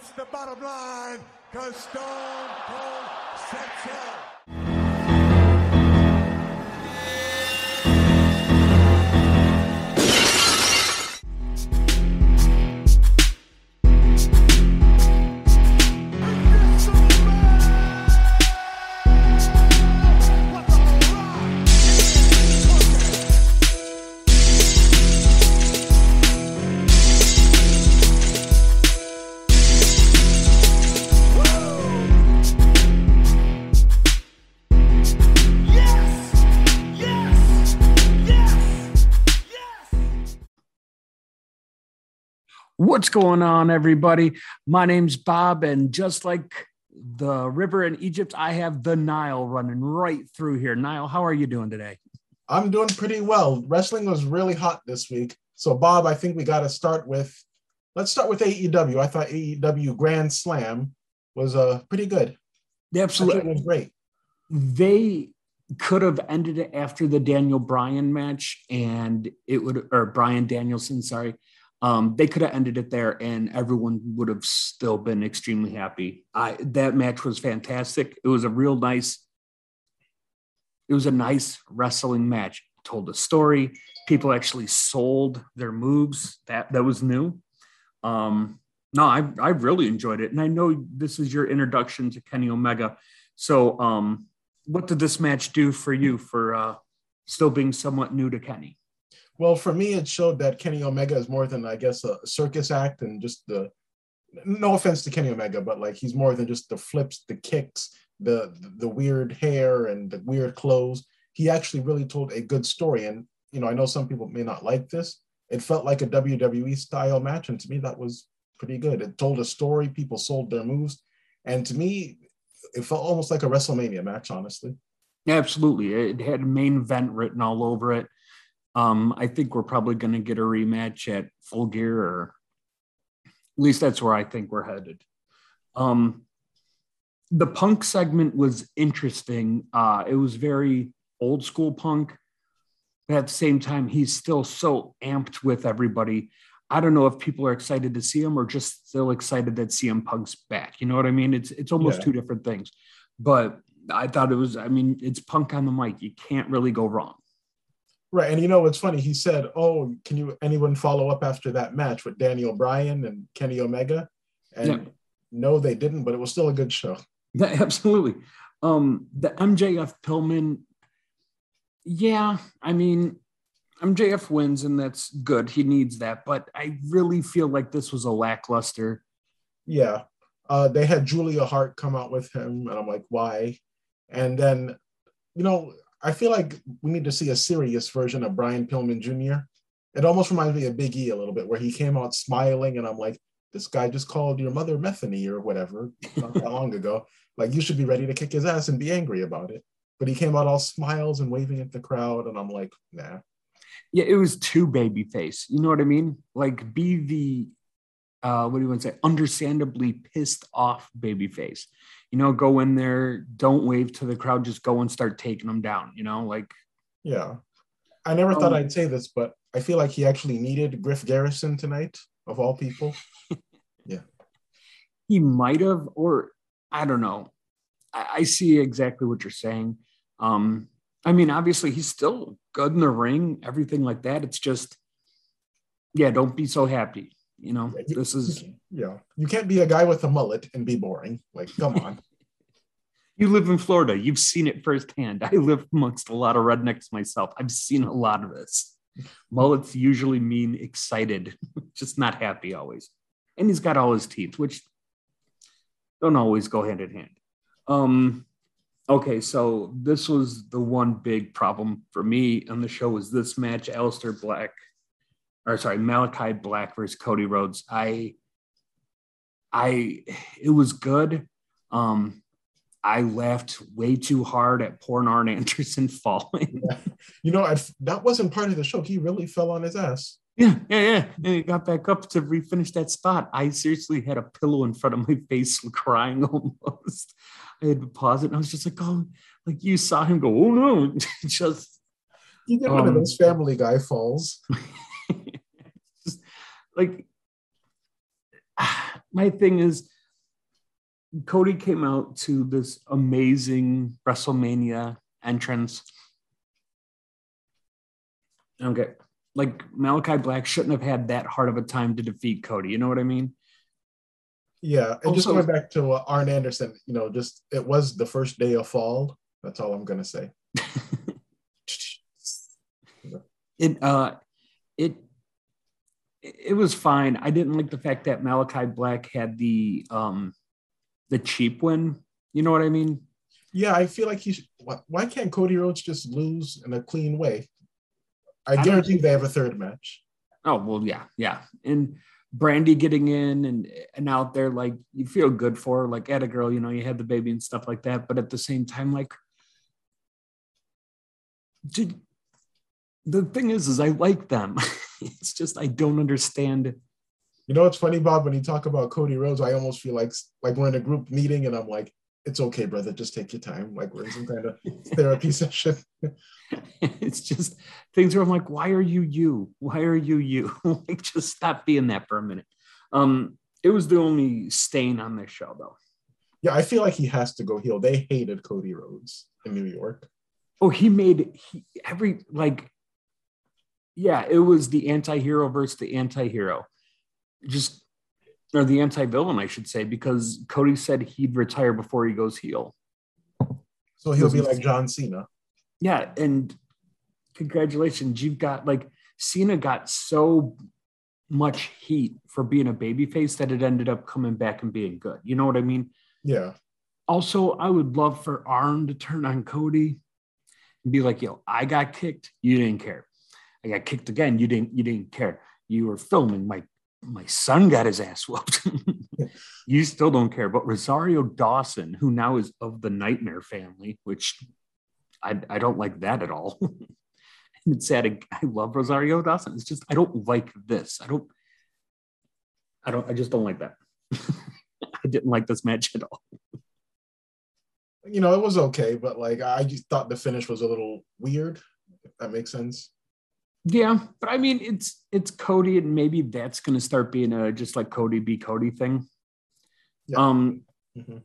That's the bottom line, because Stone Cold said so. What's going on, everybody? My name's Bob, and just like the river in Egypt, I have the Nile running right through here. Nile, how are you doing today? I'm doing pretty well. Wrestling was really hot this week. So, Bob, I think we got to start with let's start with AEW. I thought AEW Grand Slam was uh, pretty good. Absolutely. It was great. They could have ended it after the Daniel Bryan match, and it would, or Bryan Danielson, sorry, um, they could have ended it there and everyone would have still been extremely happy. I that match was fantastic. It was a real nice, it was a nice wrestling match. told a story. People actually sold their moves. That that was new. Um, no, I I really enjoyed it. And I know this is your introduction to Kenny Omega. So um, what did this match do for you for uh, still being somewhat new to Kenny? Well, for me, it showed that Kenny Omega is more than, I guess, a circus act and just the. No offense to Kenny Omega, but like he's more than just the flips, the kicks, the the weird hair and the weird clothes. He actually really told a good story, and you know, I know some people may not like this. It felt like a WWE style match, and to me, that was pretty good. It told a story. People sold their moves, and to me, it felt almost like a WrestleMania match. Honestly, absolutely, it had main event written all over it. Um, I think we're probably going to get a rematch at Full Gear, or at least that's where I think we're headed. Um, the punk segment was interesting. Uh, it was very old school punk, but at the same time, he's still so amped with everybody. I don't know if people are excited to see him or just still excited that CM Punk's back. You know what I mean? It's it's almost yeah. two different things. But I thought it was. I mean, it's Punk on the mic. You can't really go wrong. Right, and you know what's funny? He said, "Oh, can you anyone follow up after that match with Daniel Bryan and Kenny Omega?" And yeah. no, they didn't, but it was still a good show. Absolutely. Um, the MJF Pillman, yeah, I mean, MJF wins, and that's good. He needs that, but I really feel like this was a lackluster. Yeah, uh, they had Julia Hart come out with him, and I'm like, why? And then, you know, I feel like we need to see a serious version of Brian Pillman Jr. It almost reminds me of Big E a little bit, where he came out smiling, and I'm like, this guy just called your mother Methany or whatever not that long ago. Like you should be ready to kick his ass and be angry about it. But he came out all smiles and waving at the crowd, and I'm like, nah. Yeah, it was too baby face. You know what I mean? Like be the uh, what do you want to say? Understandably pissed off baby face you know, go in there, don't wave to the crowd, just go and start taking them down, you know, like. Yeah. I never um, thought I'd say this, but I feel like he actually needed Griff Garrison tonight, of all people. yeah. He might have, or I don't know. I, I see exactly what you're saying. Um, I mean, obviously, he's still good in the ring, everything like that. It's just, yeah, don't be so happy. You know, yeah, you, this is yeah. You can't be a guy with a mullet and be boring. Like, come on. you live in Florida. You've seen it firsthand. I live amongst a lot of rednecks myself. I've seen a lot of this. Mullets usually mean excited, just not happy always. And he's got all his teeth, which don't always go hand in hand. Um, okay, so this was the one big problem for me on the show was this match, Aleister Black or sorry, Malachi Black versus Cody Rhodes. I, I, it was good. Um, I laughed way too hard at poor Arn Anderson falling. Yeah. You know, I, that wasn't part of the show. He really fell on his ass. Yeah, yeah, yeah. And he got back up to refinish that spot. I seriously had a pillow in front of my face, crying almost. I had to pause it, and I was just like, "Oh, like you saw him go, oh no!" just you get um, one of um, those Family Guy falls. Like my thing is Cody came out to this amazing WrestleMania entrance. Okay. Like Malachi Black shouldn't have had that hard of a time to defeat Cody. You know what I mean? Yeah. And just going back to uh, Arn Anderson, you know, just it was the first day of fall. That's all I'm gonna say. it uh it it was fine. I didn't like the fact that Malachi Black had the um the cheap win. You know what I mean? Yeah, I feel like he. Should, why, why can't Cody Rhodes just lose in a clean way? I don't guarantee they have a third match. Oh well, yeah, yeah. And Brandi getting in and and out there, like you feel good for her, like at a girl, you know, you had the baby and stuff like that. But at the same time, like, did the thing is, is I like them. it's just I don't understand. You know what's funny, Bob? When you talk about Cody Rhodes, I almost feel like like we're in a group meeting, and I'm like, "It's okay, brother. Just take your time. Like we're in some kind of therapy session." it's just things where I'm like, why are you you? Why are you you? like, just stop being that for a minute. Um, it was the only stain on this show, though. Yeah, I feel like he has to go heel. They hated Cody Rhodes in New York. Oh, he made he, every like, yeah, it was the anti-hero versus the anti-hero, just or the anti-villain, I should say, because Cody said he'd retire before he goes heel. So he'll be like John Cena. Yeah, and congratulations, you've got like Cena got so much heat for being a babyface that it ended up coming back and being good. You know what I mean? Yeah, Also, I would love for Arn to turn on Cody and be like, "Yo, I got kicked, you didn't care. I got kicked again, you didn't. You didn't care. You were filming. My my son got his ass whooped. you still don't care." But Rosario Dawson, who now is of the Nightmare family, which I I don't like that at all. and it's sad. I love Rosario Dawson. It's just I don't like this. I don't. I don't. I just don't like that. I didn't like this match at all. you know it was okay, but like I just thought the finish was a little weird. If that makes sense. Yeah, but I mean, it's it's Cody, and maybe that's going to start being a just like Cody be Cody thing. Yeah. Um, Mhm.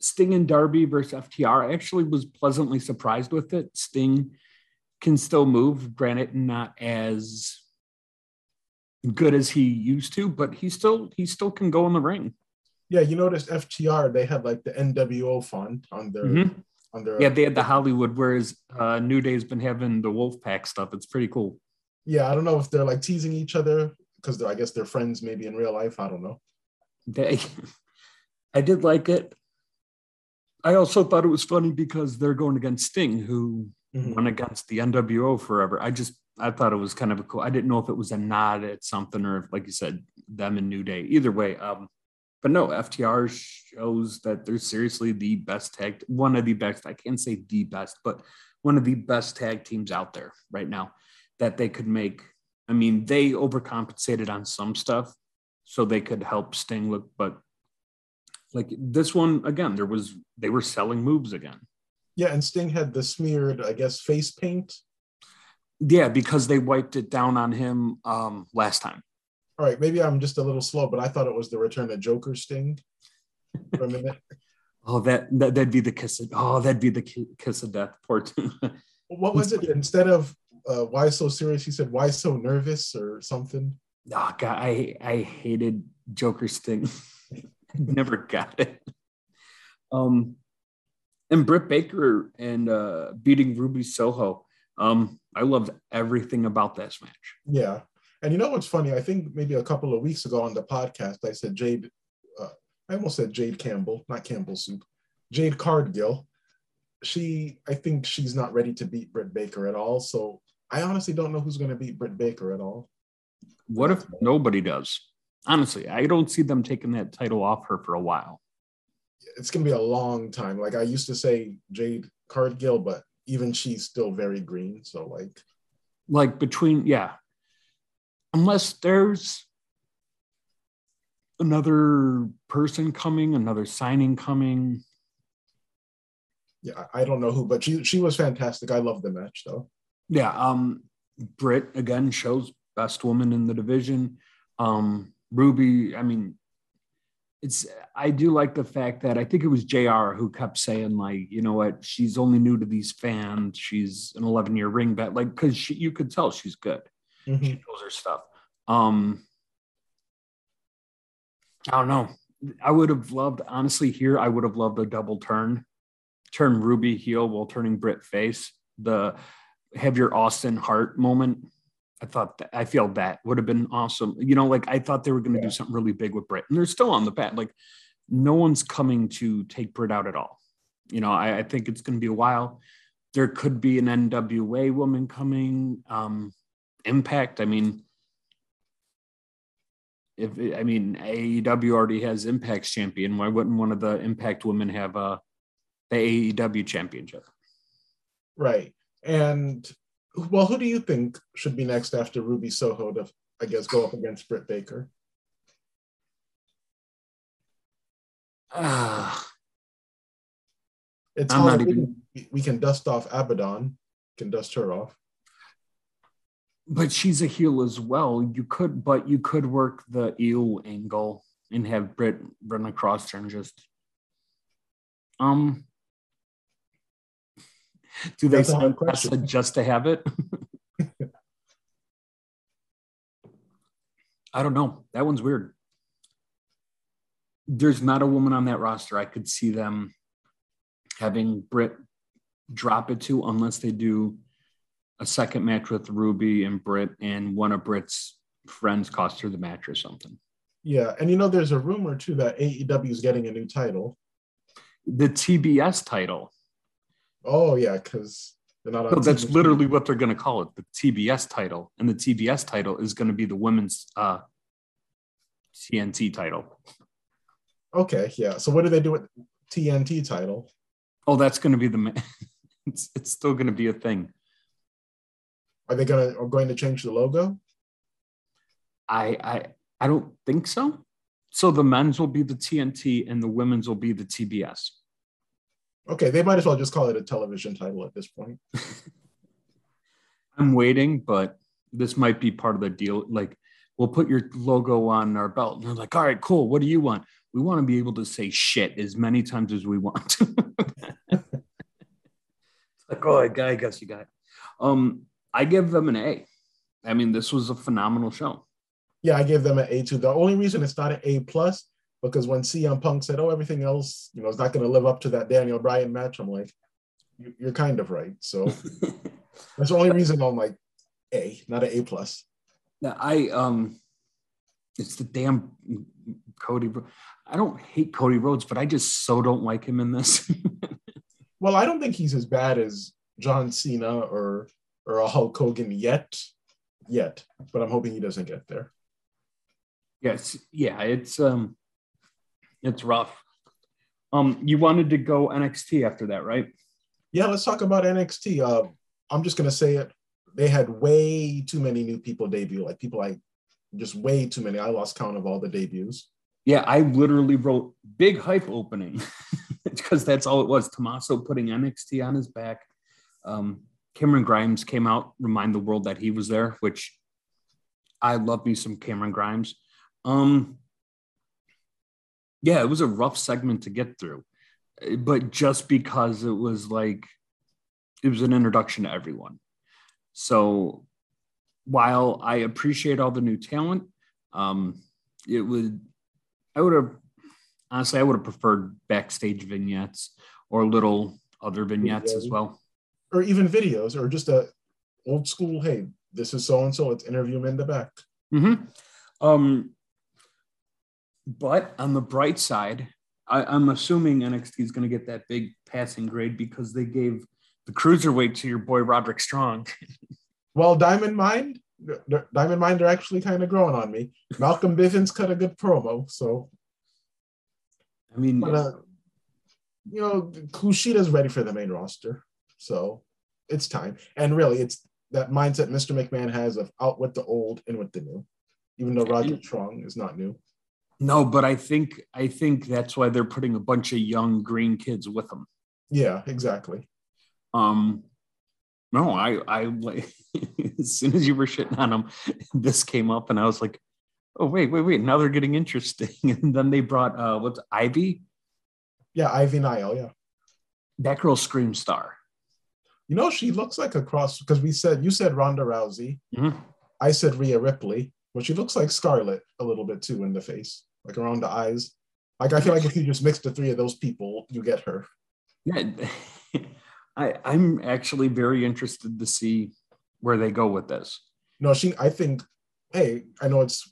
Sting and Darby versus FTR. I actually was pleasantly surprised with it. Sting can still move, granted, not as good as he used to, but he still he still can go in the ring. Yeah, you noticed FTR they had like the NWO font on their Mhm. Their Yeah, they had the Hollywood, whereas uh, New Day's been having the Wolfpack stuff. It's pretty cool. yeah. I don't know if they're like teasing each other because I guess they're friends maybe in real life. I don't know. They, I did like it. I also thought it was funny because they're going against Sting, who Mhm. went against the NWO forever. I just I thought it was kind of a cool. I didn't know if it was a nod at something or if, like you said, them and New Day. Either way, um, but no, FTR shows that they're seriously the best tag, one of the best. I can't say the best, but one of the best tag teams out there right now that they could make. I mean, they overcompensated on some stuff so they could help Sting look, but like this one again, there was they were selling moves again. Yeah, and Sting had the smeared, I guess, face paint. Yeah, because they wiped it down on him um, last time. All right, maybe I'm just a little slow, but I thought it was the return of Joker Sting for a minute. Oh, that, that that'd be the kiss of oh, that'd be the kiss of death. Too. what was it? Instead of uh, why so serious, he said why so nervous or something. oh God, I I hated Joker Sting. Never got it. Um, and Britt Baker and uh, beating Ruby Soho. Um, I loved everything about this match. Yeah. And you know what's funny? I think maybe a couple of weeks ago on the podcast, I said Jade, uh, I almost said Jade Campbell, not Campbell Soup, Jade Cargill. She, I think she's not ready to beat Britt Baker at all. So I honestly don't know who's going to beat Britt Baker at all. What if nobody does? Honestly, I don't see them taking that title off her for a while. It's going to be a long time. Like I used to say Jade Cargill, but even she's still very green. So like, like between yeah unless there's another person coming another signing coming yeah, I don't know who, but she she was fantastic. I love the match though. yeah um brit again shows best woman in the division um ruby i mean it's I do like the fact that I think it was JR who kept saying like, you know what, she's only new to these fans. She's an 11 year ring bet, like because you could tell she's good. Mhm. She knows her stuff. Um, I don't know. I would have loved honestly here. I would have loved a double turn, turn Ruby heel while turning Britt face. The have your Austin Hart moment. I thought that, I feel that would have been awesome. You know, like I thought they were going to Yeah. do something really big with Britt, and they're still on the path. Like no one's coming to take Britt out at all. You know, I, I think it's going to be a while. There could be an NWA woman coming. Um, Impact. I mean, if I mean AEW already has Impact's champion, why wouldn't one of the Impact women have uh, the AEW championship? Right. And well, who do you think should be next after Ruby Soho to, I guess, go up against Britt Baker? Ah, It's I'm not Halloween. even- We can dust off Abaddon. Can dust her off. But she's a heel as well. You could, but you could work the eel angle and have Britt run across her and just um. Do they sign. Tessa just to have it? I don't know. That one's weird. There's not a woman on that roster I could see them having Britt drop it to unless they do a second match with Ruby and Britt and one of Britt's friends cost her the match or something. Yeah, and you know, there's a rumor too that AEW is getting a new title. The TBS title. Oh yeah, because they're not on. No, that's TV. literally what they're going to call it, the TBS title. And the TBS title is going to be the women's uh, TNT title. okay. Yeah. So what do they do with TNT title? Oh, that's going to be the. It's it's still going to be a thing. Are they gonna are going to change the logo? I I I don't think so. So the men's will be the TNT and the women's will be the TBS. Okay, they might as well just call it a television title at this point. I'm waiting, but this might be part of the deal. Like, we'll put your logo on our belt. And they're like, all right, cool. What do you want? We want to be able to say shit as many times as we want. it's like, oh, I I guess you got it. Um, I give them an A. I mean, this was a phenomenal show. Yeah, I gave them an A too. The only reason it's not an A plus because when CM Punk said, "Oh, everything else, you know, is not going to live up to that Daniel Bryan match," I'm like, "You- "You're kind of right." So that's the only reason I'm like A, not an A plus. Now, I um, it's the damn Cody. I don't hate Cody Rhodes, but I just so don't like him in this. Well, I don't think he's as bad as John Cena or or a Hulk Hogan yet, yet. But I'm hoping he doesn't get there. yes, yeah, it's um, it's rough. Um, you wanted to go NXT after that, right? Yeah, let's talk about NXT. Uh, I'm just gonna say it. They had way too many new people debut. Like people like just way too many. I lost count of all the debuts. Yeah, I literally wrote big hype opening because that's all it was. Tommaso putting NXT on his back. Um, Cameron Grimes came out, remind the world that he was there, which I love me some Cameron Grimes. Um, yeah, it was a rough segment to get through, but just because it was like it was an introduction to everyone. So while I appreciate all the new talent, um, it would I would have honestly I would have preferred backstage vignettes or little other vignettes as well. Or even videos or just a old school hey this is so and so let's interview him in the back. Hmm Um, but on the bright side, I, I'm assuming NXT is going to get that big passing grade because they gave the cruiserweight to your boy Roderick Strong. well Diamond Mine Diamond Mine are actually kind of growing on me. Malcolm bivens cut a good promo so. I mean, but, uh, you know kushida's ready for the main roster so it's time and really it's that mindset mr mcmahon has of out with the old in with the new even though roger strong is not new no, but I think I think that's why they're putting a bunch of young green kids with them. yeah exactly Um, no, I, I like as soon as you were shitting on them, this came up, and I was like, oh wait, wait, wait. Now they're getting interesting. And then they brought uh what's Ivy? Yeah, Ivy Nile. Yeah. That girl scream star. You know, she looks like a cross because we said you said Ronda Rousey. Mhm. I said Rhea Ripley, but she looks like Scarlett a little bit too in the face, like around the eyes. Like I feel like if you just mix the three of those people, you get her. Yeah. I, I'm actually very interested to see where they go with this. No, she. I think. Hey, I know it's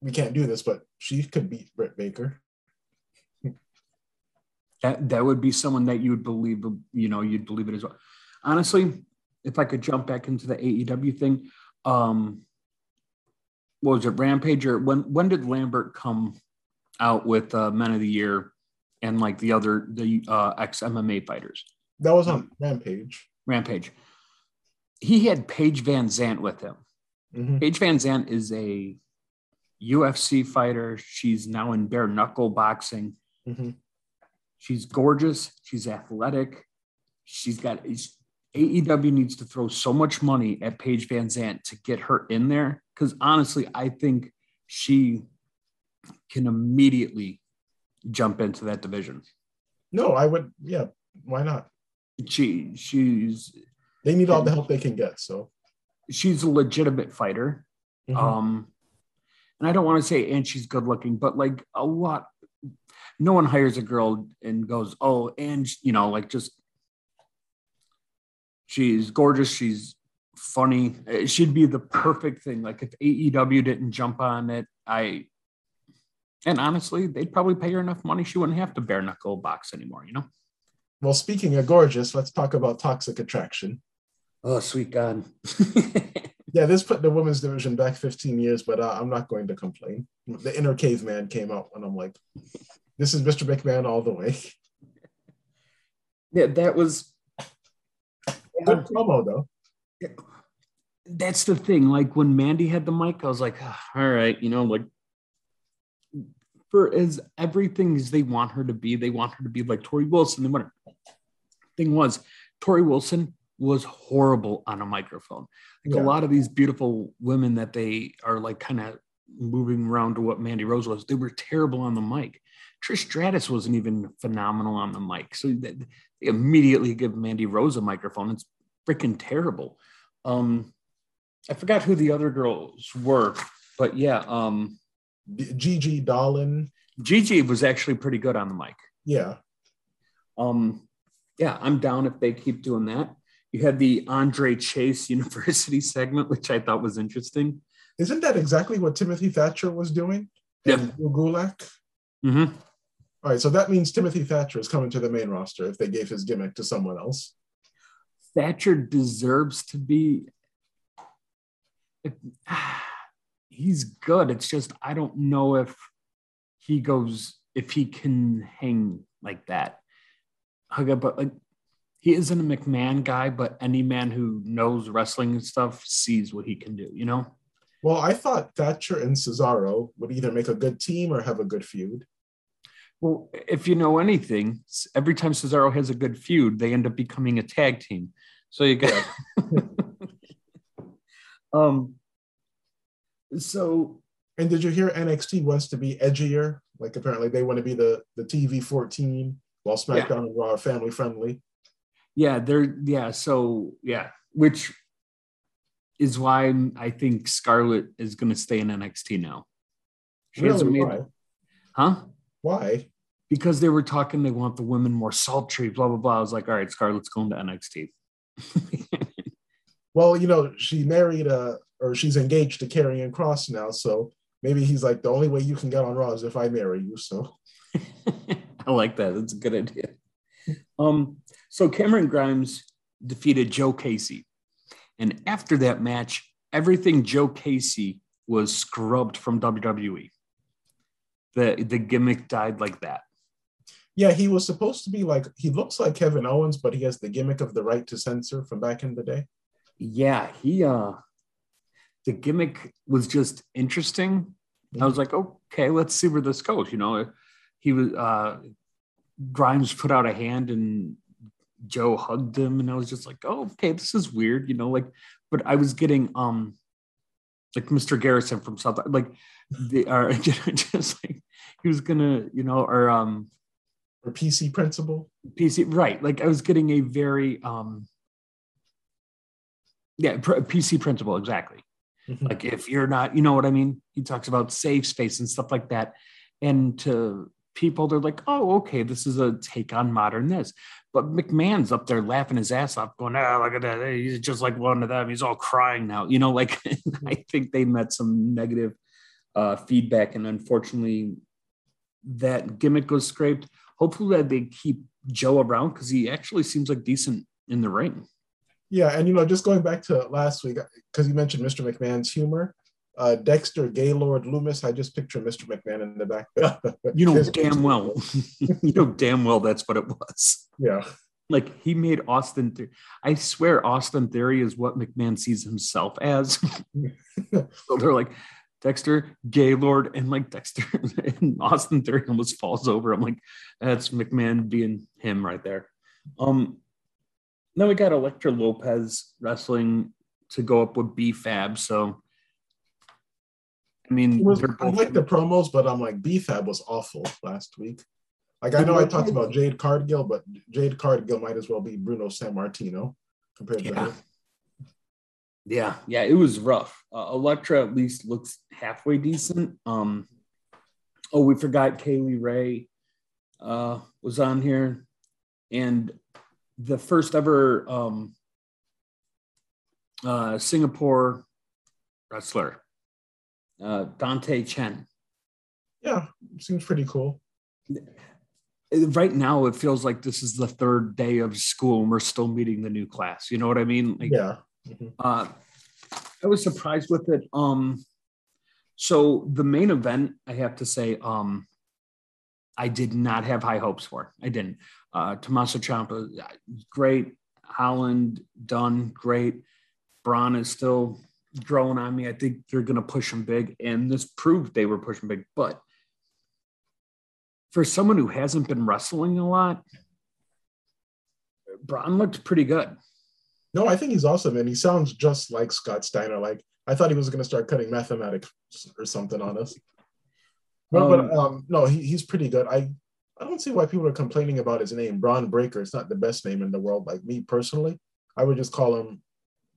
we can't do this, but she could beat Britt Baker. That that would be someone that you would believe, you know, you'd believe it as well. Honestly, if I could jump back into the AEW thing, um, what was it, Rampage or when when did Lambert come out with uh, Men of the Year and like the other the uh, ex MMA fighters? That was on Rampage. Rampage. He had Paige VanZant with him. Mhm. Paige VanZant is a UFC fighter. She's now in bare knuckle boxing. Mhm. She's gorgeous. She's athletic. She's got AEW needs to throw so much money at Paige VanZant to get her in there. Because honestly, I think she can immediately jump into that division. No, I would. Yeah, why not? She she's They need all the help they can get. So. she's a legitimate fighter. Mhm. Um, and I don't want to say, and she's good looking, but like a lot, no one hires a girl and goes, oh, and you know, like just she's gorgeous, she's funny. It should be the perfect thing. Like if AEW didn't jump on it, I, and honestly, they'd probably pay her enough money she wouldn't have to bare knuckle box anymore, you know? well, speaking of gorgeous, let's talk about Toxic Attraction. Oh, sweet God. Yeah, this put the women's division back 15 years, but uh, I'm not going to complain. The inner caveman came out, and I'm like, this is Mr. McMahon all the way. yeah, that was. Good promo, though. that's the thing. Like when Mandy had the mic, I was like, "Ah, all right, you know, like for as everything as they want her to be, they want her to be like Torrie Wilson. The winner. Thing was, Torrie Wilson was horrible on a microphone. Like Yeah. a lot of these beautiful women that they are like kind of moving around to what Mandy Rose was, they were terrible on the mic. Trish Stratus wasn't even phenomenal on the mic. So they immediately give Mandy Rose a microphone. It's freaking terrible. Um, I forgot who the other girls were, but yeah, um, Gigi Dolin. Gigi was actually pretty good on the mic. Yeah. Um, yeah, I'm down if they keep doing that. You had the Andre Chase University segment, which I thought was interesting. Isn't that exactly what Timothy Thatcher was doing? Yeah. Gulak? Mm-hmm. All right, so that means Timothy Thatcher is coming to the main roster if they gave his gimmick to someone else. Thatcher deserves to be. He's good. It's just I don't know if he goes if he can hang like that. Okay, but like he isn't a McMahon guy, but any man who knows wrestling and stuff sees what he can do. You know. Well, I thought Thatcher and Cesaro would either make a good team or have a good feud. Well, if you know anything, every time Cesaro has a good feud, they end up becoming a tag team. So you got um so And did you hear NXT wants to be edgier? Like apparently they want to be the the TV 14 while SmackDown and Raw are family friendly. yeah, they're yeah, so yeah, which is why I think Scarlett is gonna stay in NXT now. She hasn't Really? made Why? huh? Why? Because they were talking they want the women more sultry, blah blah blah. I was like, all right, Scarlett's going to NXT. Well, you know, she married uh or she's engaged to Karrion Kross now, so maybe he's like the only way you can get on Raw is if I marry you. So I like that. That's a good idea. Um, so Cameron Grimes defeated Joe Gacy. And after that match, everything Joe Gacy was scrubbed from WWE. The the gimmick died like that. yeah, he was supposed to be like he looks like Kevin Owens, but he has the gimmick of the right to censor from back in the day. Yeah, he uh the gimmick was just interesting. I was like, okay, let's see where this goes. You know, he was uh Grimes put out a hand and Joe hugged him, and I was just like, oh, okay, this is weird, you know, like, but I was getting um like Mr. Garrison from South, like the or just like he was gonna, you know, or um or PC principal. PC right. Like I was getting a very um yeah, pr- PC principal exactly. Mhm. Like if you're not, you know what I mean? He talks about safe space and stuff like that. And to people, they're like, oh, okay, this is a take on modern this. But McMahon's up there laughing his ass off, going, oh, look at that. He's just like one of them. He's all crying now. You know, like I think they met some negative uh, feedback. And unfortunately, that gimmick was scraped. Hopefully that they keep Joe around because he actually seems like decent in the ring. Yeah, and you know, just going back to last week, because you mentioned Mr. McMahon's humor, uh, Dexter Gaylord Lumis, I just picture Mr. McMahon in the back. You know damn well. you know damn well that's what it was. Yeah, Like he made Austin. Theory. I swear Austin Theory is what McMahon sees himself as. so they're like Dexter Gaylord and like Dexter and Austin Theory almost falls over. I'm like, that's McMahon being him right there. Um, then we got Elektra Lopez wrestling to go up with B Fab. So I mean, was, they're I like the promos, but I'm like, BFAB was awful last week. Like, I know I talked about Jade Cargill, but Jade Cargill might as well be Bruno Sammartino compared to Yeah. her. Yeah, yeah, it was rough. Uh, Elektra at least looks halfway decent. Um, oh, we forgot Kay Lee Ray uh, was on here, and the first ever um, uh, Singapore wrestler, uh, Dante Chen. Yeah, seems pretty cool. Right now, it feels like this is the third day of school, and we're still meeting the new class. You know what I mean? Like, Yeah. Mhm. uh, I was surprised with it. Um, so the main event, I have to say, um, I did not have high hopes for. I didn't. Uh, Tommaso Ciampa, great. Holland done great. Bron is still growing on me. I think they're going to push him big, and this proved they were pushing big. But for someone who hasn't been wrestling a lot, Bron looked pretty good. No, I think he's awesome, and he sounds just like Scott Steiner. Like I thought he was going to start cutting mathematics or something on us. No, but Um, um, no, he, he's pretty good. I I don't see why people are complaining about his name, Bron Breakker. It's not the best name in the world. Like me personally, I would just call him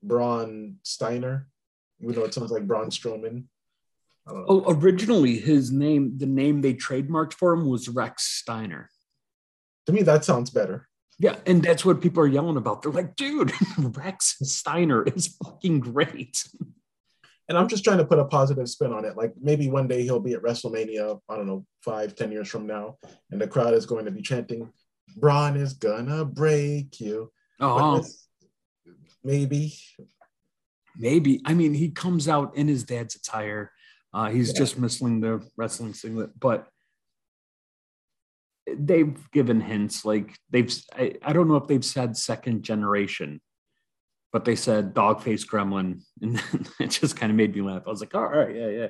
Braun Steiner, even though it sounds like Braun Strowman. I don't know. Oh, originally his name, the name they trademarked for him was Rex Steiner. To me, that sounds better. Yeah, and that's what people are yelling about. They're like, dude, Rex Steiner is fucking great. And I'm just trying to put a positive spin on it. Like maybe one day he'll be at WrestleMania, I don't know, five, ten years from now, and the crowd is going to be chanting, Bron is gonna break you. Oh, maybe. maybe. I mean, he comes out in his dad's attire. Uh, he's Yeah. just missing the wrestling singlet, but they've given hints. Like they've, I, I don't know if they've said second generation, but they said dog face gremlin, and it just kind of made me laugh. I was like, all right, yeah, yeah.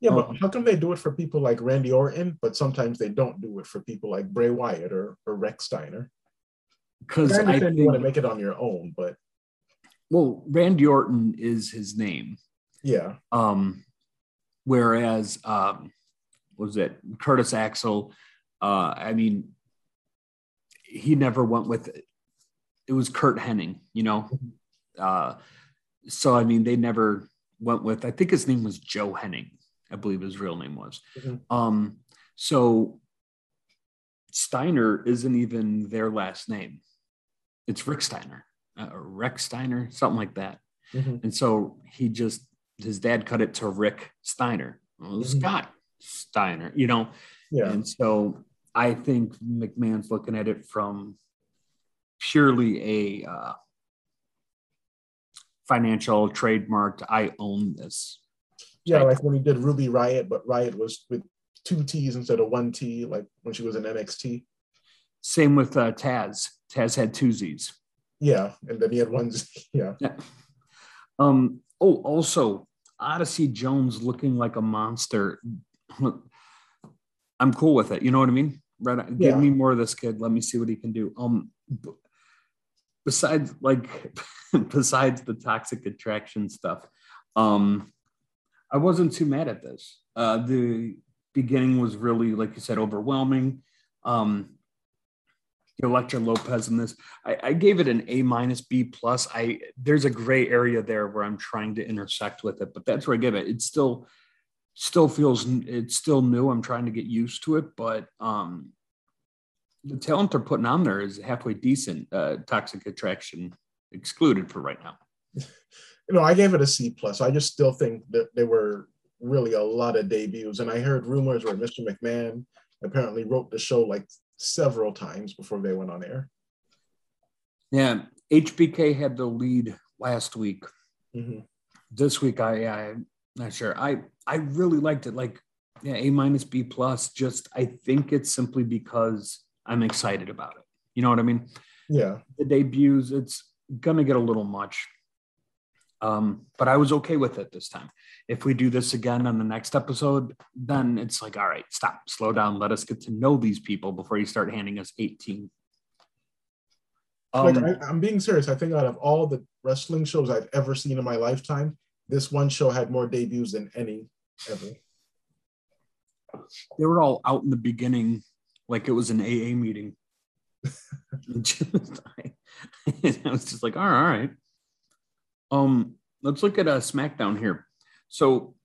Yeah, Oh. but how come they do it for people like Randy Orton, but sometimes they don't do it for people like Bray Wyatt or, or Rex Steiner? Because I I understand you want to make it on your own, but well, Randy Orton is his name. yeah, Um, whereas um, was it Curtis Axel? Uh, I mean, he never went with it. It was Kurt Hennig, you know. Uh, so I mean, they never went with. I think his name was Joe Hennig. I believe his real name was. Mhm. Um, so Steiner isn't even their last name. It's Rick Steiner, uh, or Rex Steiner, something like that. Mhm. And so he just his dad cut it to Rick Steiner, well. Scott Steiner, you know. yeah, And so I think McMahon's looking at it from purely a uh, financial trademarked. I own this. yeah. Like when he did Ruby Riot, but Riot was with two T's instead of one T, like when she was in NXT. Same with uh, Taz. Taz had two Z's. Yeah, and then he had one. Z- Yeah, Yeah. Um. Oh, also Odyssey Jones looking like a monster. I'm cool with it. You know what I mean? Right. Give Yeah. me more of this kid. Let me see what he can do. Um. Besides, like, besides the toxic attraction stuff, um, I wasn't too mad at this. Uh, the beginning was really, like you said, overwhelming. Um, Elektra Lopez in this, I, I gave it an A minus B plus. I there's a gray area there where I'm trying to intersect with it, but that's where I give it. It's still still feels it's still new. I'm trying to get used to it, but um, the talent they're putting on there is halfway decent. Uh, Toxic Attraction excluded for right now. You know, I gave it a C plus. I just still think that there were really a lot of debuts, and I heard rumors where Mr. McMahon apparently wrote the show like several times before they went on air. Yeah, HBK had the lead last week. Mm-hmm. This week, I, I'm not sure. I I really liked it. Like, yeah, A minus B plus. Just I think it's simply because I'm excited about it. You know what I mean? Yeah. The debuts, it's gonna get a little much. Um, but I was okay with it this time. If we do this again on the next episode, then it's like, all right, stop, slow down, let us get to know these people before you start handing us 18. Um, like I, I'm being serious. I think out of all the wrestling shows I've ever seen in my lifetime, this one show had more debuts than any ever. They were all out in the beginning, like it was an AA meeting. I was just like, all right, all right. Um, let's look at a SmackDown here. So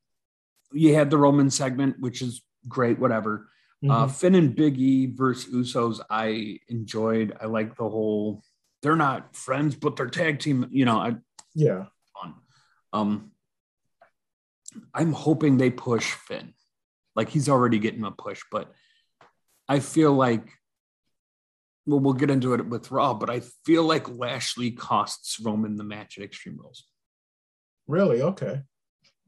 you had the Roman segment, which is great, whatever. Uh, mm-hmm. Uh, Finn and Big E versus Usos, I enjoyed. I like the whole. They're not friends, but they're tag team. You know, I yeah, fun. Um, I'm hoping they push Finn. Like he's already getting a push, but I feel like well, we'll get into it with Raw, but I feel like Lashley costs Roman the match at Extreme Rules. Really? Okay.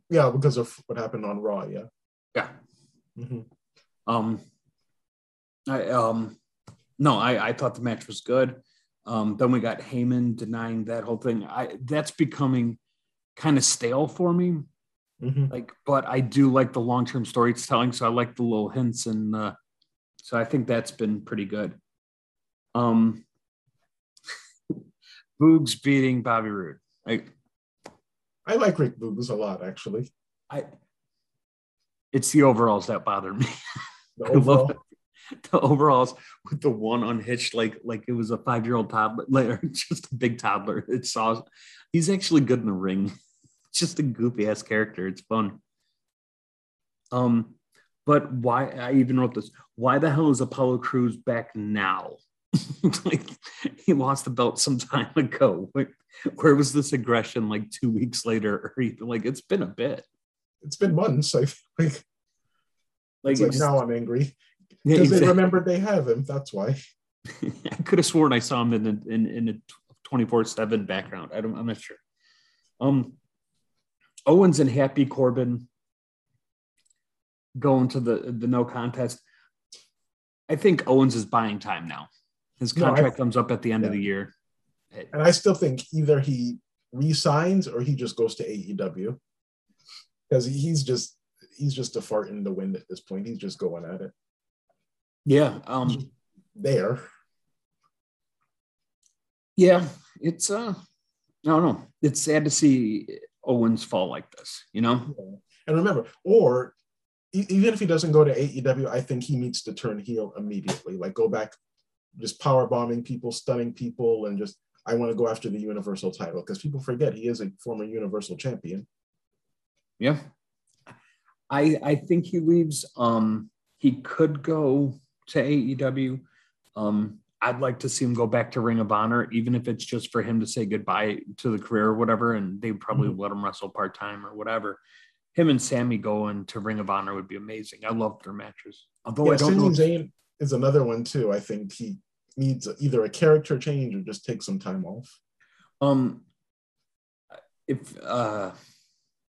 Yeah, because of what happened on Raw. Yeah. Yeah. Mm-hmm. Um. I um. No, I I thought the match was good. Um. Then we got Heyman denying that whole thing. I that's becoming kind of stale for me. Mm-hmm. Like, but I do like the long term storytelling, so I like the little hints and. Uh, so I think that's been pretty good. Um, Boogs beating Bobby Roode. I, I like Rick Boogs a lot, actually. I. It's the overalls that bother me. The, overall. the overalls with the one unhitched, like like it was a five year old toddler, like just a big toddler. It's awesome. He's actually good in the ring. just a goofy ass character. It's fun. Um, but why? I even wrote this. Why the hell is Apollo Crews back now? like he lost the belt some time ago. Where, where was this aggression like two weeks later or even like it's been a bit? It's been months. I feel like like, like just, now I'm angry because yeah, exactly. they remembered they have him. That's why. I could have sworn I saw him in the, in in a twenty four seven background. I don't. I'm not sure. Um, Owens and Happy Corbin going to the the no contest. I think Owens is buying time now. His contract no, I, comes up at the end yeah. of the year. And I still think either he resigns or he just goes to AEW. Because he's just he's just a fart in the wind at this point. He's just going at it. Yeah. Um there. Yeah, it's uh I don't know. It's sad to see Owens fall like this, you know? And remember, or even if he doesn't go to AEW, I think he needs to turn heel immediately. Like go back just power bombing people, stunning people, and just I want to go after the universal title because people forget he is a former universal champion. Yeah. I I think he leaves. Um he could go to AEW. Um I'd like to see him go back to Ring of Honor, even if it's just for him to say goodbye to the career or whatever. And they probably mm-hmm. let him wrestle part time or whatever. Him and Sami going to Ring of Honor would be amazing. I love their matches. Although yeah, I don't Sami know. Zayn is another one too. I think he needs either a character change or just take some time off. Um, if uh,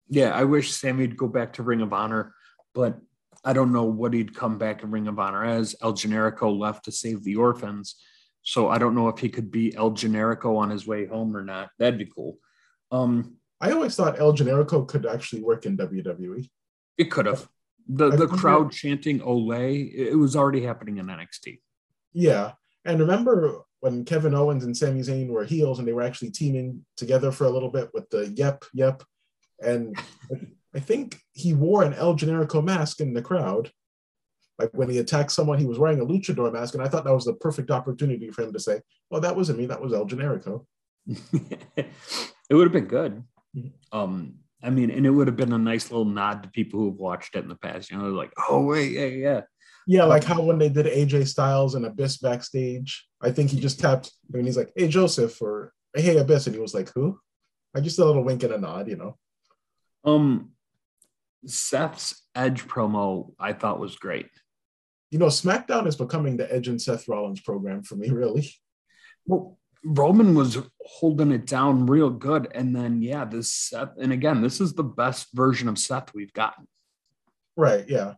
yeah, I wish Sami would go back to Ring of Honor, but I don't know what he'd come back in Ring of Honor as. El Generico left to save the orphans, so I don't know if he could be El Generico on his way home or not. That'd be cool. Um, I always thought El Generico could actually work in WWE. It could have. The the crowd chanting "Olay" it was already happening in NXT. Yeah, and remember when Kevin Owens and Sami Zayn were heels and they were actually teaming together for a little bit with the yep, yep. And I think he wore an El Generico mask in the crowd. Like when he attacked someone, he was wearing a luchador mask, and I thought that was the perfect opportunity for him to say, "Well, that wasn't me. That was El Generico." it would have been good. Mhm. Um, I mean, and it would have been a nice little nod to people who've watched it in the past. You know, like, oh wait, yeah, yeah. Yeah, like how when they did AJ Styles and Abyss backstage, I think he just tapped and he's like, "Hey Joseph," or "Hey Abyss," and he was like, "Who?" I just a little wink and a nod, you know. Um, Seth's Edge promo I thought was great. You know, SmackDown is becoming the Edge and Seth Rollins program for me, really. Well, Roman was holding it down real good, and then yeah, this Seth, and again, this is the best version of Seth we've gotten. Right? Yeah,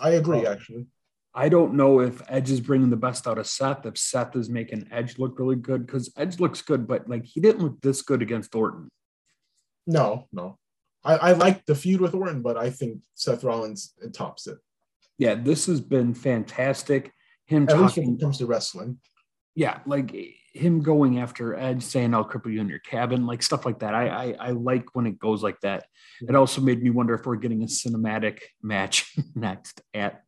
I agree. Oh. Actually, I don't know if Edge is bringing the best out of Seth. If Seth is making Edge look really good, because Edge looks good, but like he didn't look this good against Orton. no, no. I, I like the feud with Orton, but I think Seth Rollins tops it. Yeah, this has been fantastic. Him At least when it comes to wrestling. yeah, like him going after Edge, saying "I'll cripple you in your cabin," like stuff like that. I, I I like when it goes like that. It also made me wonder if we're getting a cinematic match next at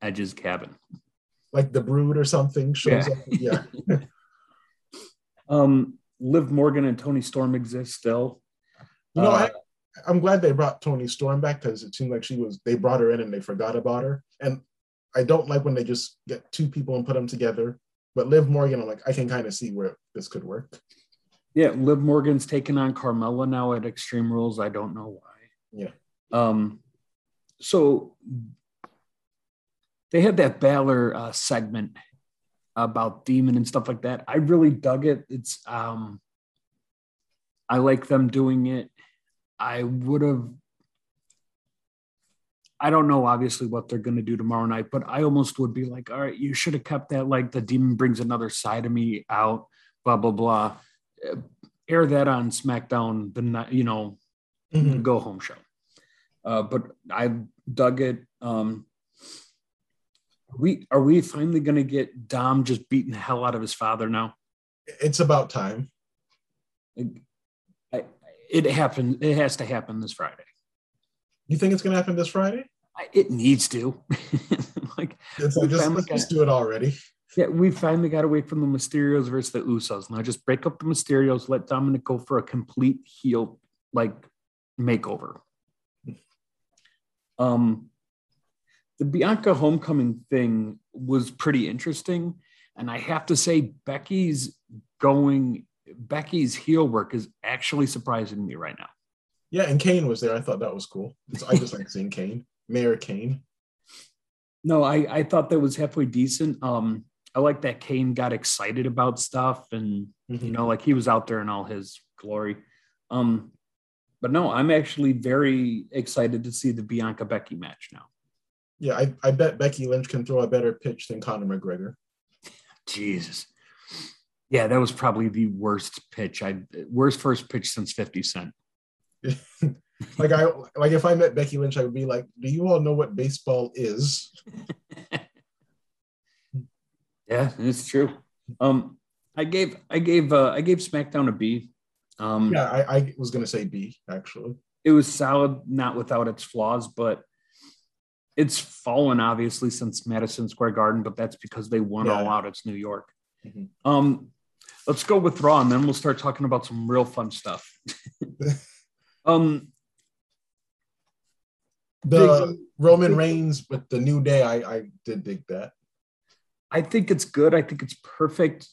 Edge's cabin. Like the Brood or something shows Yeah. up. Yeah. Um, Liv Morgan and Toni Storm exist still. You know, Uh, I'm glad they brought Toni Storm back because it seemed like she was they brought her in and they forgot about her. And I don't like when they just get two people and put them together. But Liv Morgan, I'm like, I can kind of see where this could work. Yeah, Liv Morgan's taking on Carmella now at Extreme Rules. I don't know why. Yeah. Um, so they had that Balor uh, segment about Demon and stuff like that. I really dug it. It's um, I like them doing it. I would have. I don't know, obviously, what they're going to do tomorrow night, but I almost would be like, all right, you should have kept that. Like, the demon brings another side of me out, blah, blah, blah uh, air that on SmackDown the night, you know, the go home show. Uh, but I dug it. Um, are we are we finally going to get Dom just beating the hell out of his father now? It's about time. It happened. It has to happen this Friday. You think it's gonna happen this Friday? I, it needs to. like, It's like, just, let's just do it already. yeah, we finally got away from the Mysterios versus the Usos. Now just break up the Mysterios. Let Dominic go for a complete heel like makeover. Um, the Bianca homecoming thing was pretty interesting, and I have to say Becky's going Becky's heel work is actually surprising me right now. Yeah, and Kane was there. I thought that was cool. I just like seeing Kane, Mayor Kane. No, I I thought that was halfway decent. Um, I like that Kane got excited about stuff and Mhm. you know, like he was out there in all his glory. Um, but no, I'm actually very excited to see the Bianca Becky match now. Yeah, I, I bet Becky Lynch can throw a better pitch than Conor McGregor. Jesus. Yeah, that was probably the worst pitch. I worst first pitch since 50 Cent. Like I like if I met Becky Lynch, I would be like, "Do you all know what baseball is?" Yeah, it's true. Um, I gave I gave uh, I gave SmackDown a B. Um, Yeah, I, I was gonna say B actually. it was solid, not without its flaws, but it's fallen obviously since Madison Square Garden, but that's because they won Yeah. all out. It's New York. Mhm. Um, let's go with Raw, and then we'll start talking about some real fun stuff. um, The Big- Roman Reigns with the New Day, I I did dig that. I think it's good. I think it's perfect.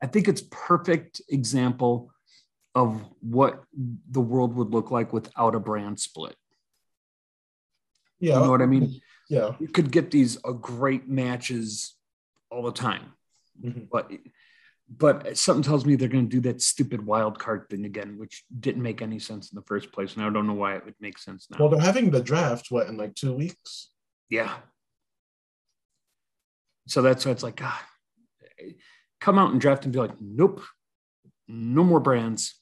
I think it's perfect example of what the world would look like without a brand split. Yeah, You know what I mean? yeah. You could get these uh, great matches all the time, Mhm. but but something tells me they're going to do that stupid wild card thing again, which didn't make any sense in the first place, and I don't know why it would make sense now. Well, they're having the draft what in like two weeks. Yeah. So that's why it's like, God, come out and draft and be like, nope, no more brands.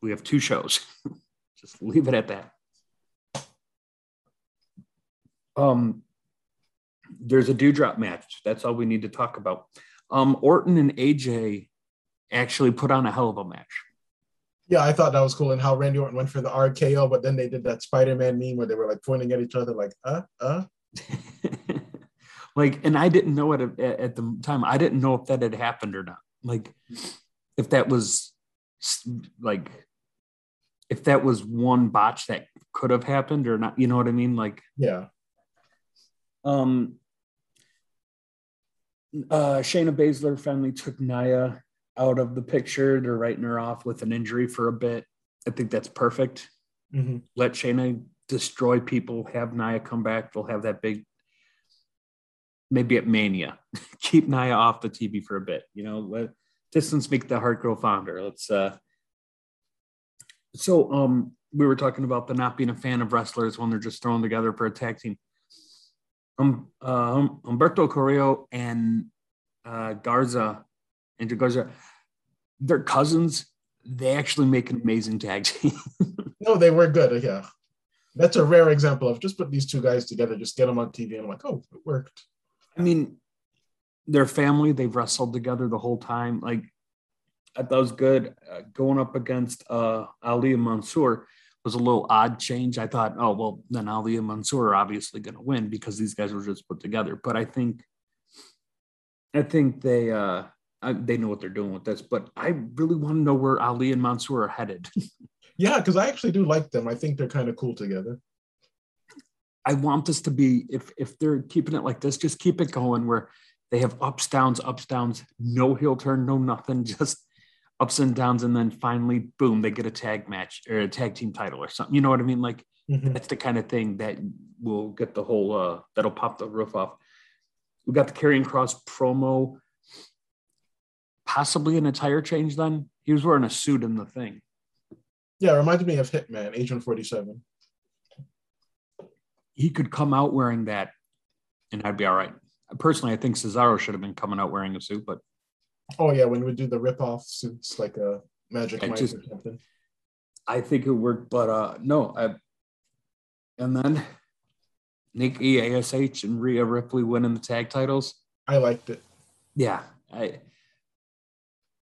We have two shows. Just leave it at that. Um, there's a dewdrop match. That's all we need to talk about. Um, Orton and AJ actually put on a hell of a match. Yeah, I thought that was cool, and how Randy Orton went for the RKO, but then they did that Spider-Man meme where they were like pointing at each other, like, uh, uh. like, and I didn't know it at, at the time. I didn't know if that had happened or not. Like, if that was like, if that was one botch that could have happened or not. You know what I mean? Like, yeah. Um, uh, Shayna Baszler finally took Nia out of the picture. They're writing her off with an injury for a bit. I think that's perfect. Mm-hmm. Let Shayna destroy people, have Nia come back. They'll have that big, maybe at Mania. Keep Nia off the TV for a bit. You know, let distance make the heart grow fonder. Let's, uh, so um, we were talking about the not being a fan of wrestlers when they're just thrown together for a tag team. Um, uh, Humberto Carrillo and uh, Garza, and Garza, they're cousins. They actually make an amazing tag team. no, they were good. Yeah, that's a rare example of just put these two guys together, just get them on TV, and I'm like, oh, it worked. I mean, their family, they've wrestled together the whole time. Like, I thought was good. Uh, going up against uh, Ali and Mansoor was a little odd change. I thought, oh well, then Ali and Mansoor are obviously going to win because these guys were just put together. But I think, I think they uh, I, they know what they're doing with this. But I really want to know where Ali and Mansoor are headed. yeah, because I actually do like them. I think they're kind of cool together. I want this to be if if they're keeping it like this, just keep it going where they have ups downs, ups downs, no heel turn, no nothing, just ups and downs, and then finally, boom, they get a tag match or a tag team title or something. You know what I mean? Like mm-hmm. that's the kind of thing that will get the whole uh that'll pop the roof off. We got the Karrion Kross promo, possibly an attire change. Then he was wearing a suit in the thing. Yeah, it reminded me of Hitman, Agent Forty Seven. He could come out wearing that, and I'd be all right. Personally, I think Cesaro should have been coming out wearing a suit, but Oh yeah, when we do the rip off suits like a Magic Mike just, or something. I think it worked, but uh no, I and then Nikki Ash and Rhea Ripley winning the tag titles. I liked it. Yeah, I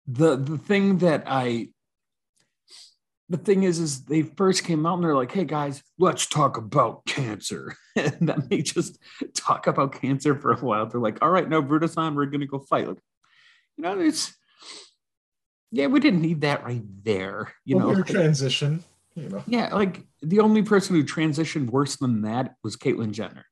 the the thing that I the thing is is they first came out and they're like, hey guys, let's talk about cancer. and then they just talk about cancer for a while. They're like, all right, no, Brutus on, we're gonna go fight. Like, you know, it's yeah, we didn't need that right there. You well, know, transition. You know, yeah, like the only person who transitioned worse than that was Caitlyn Jenner.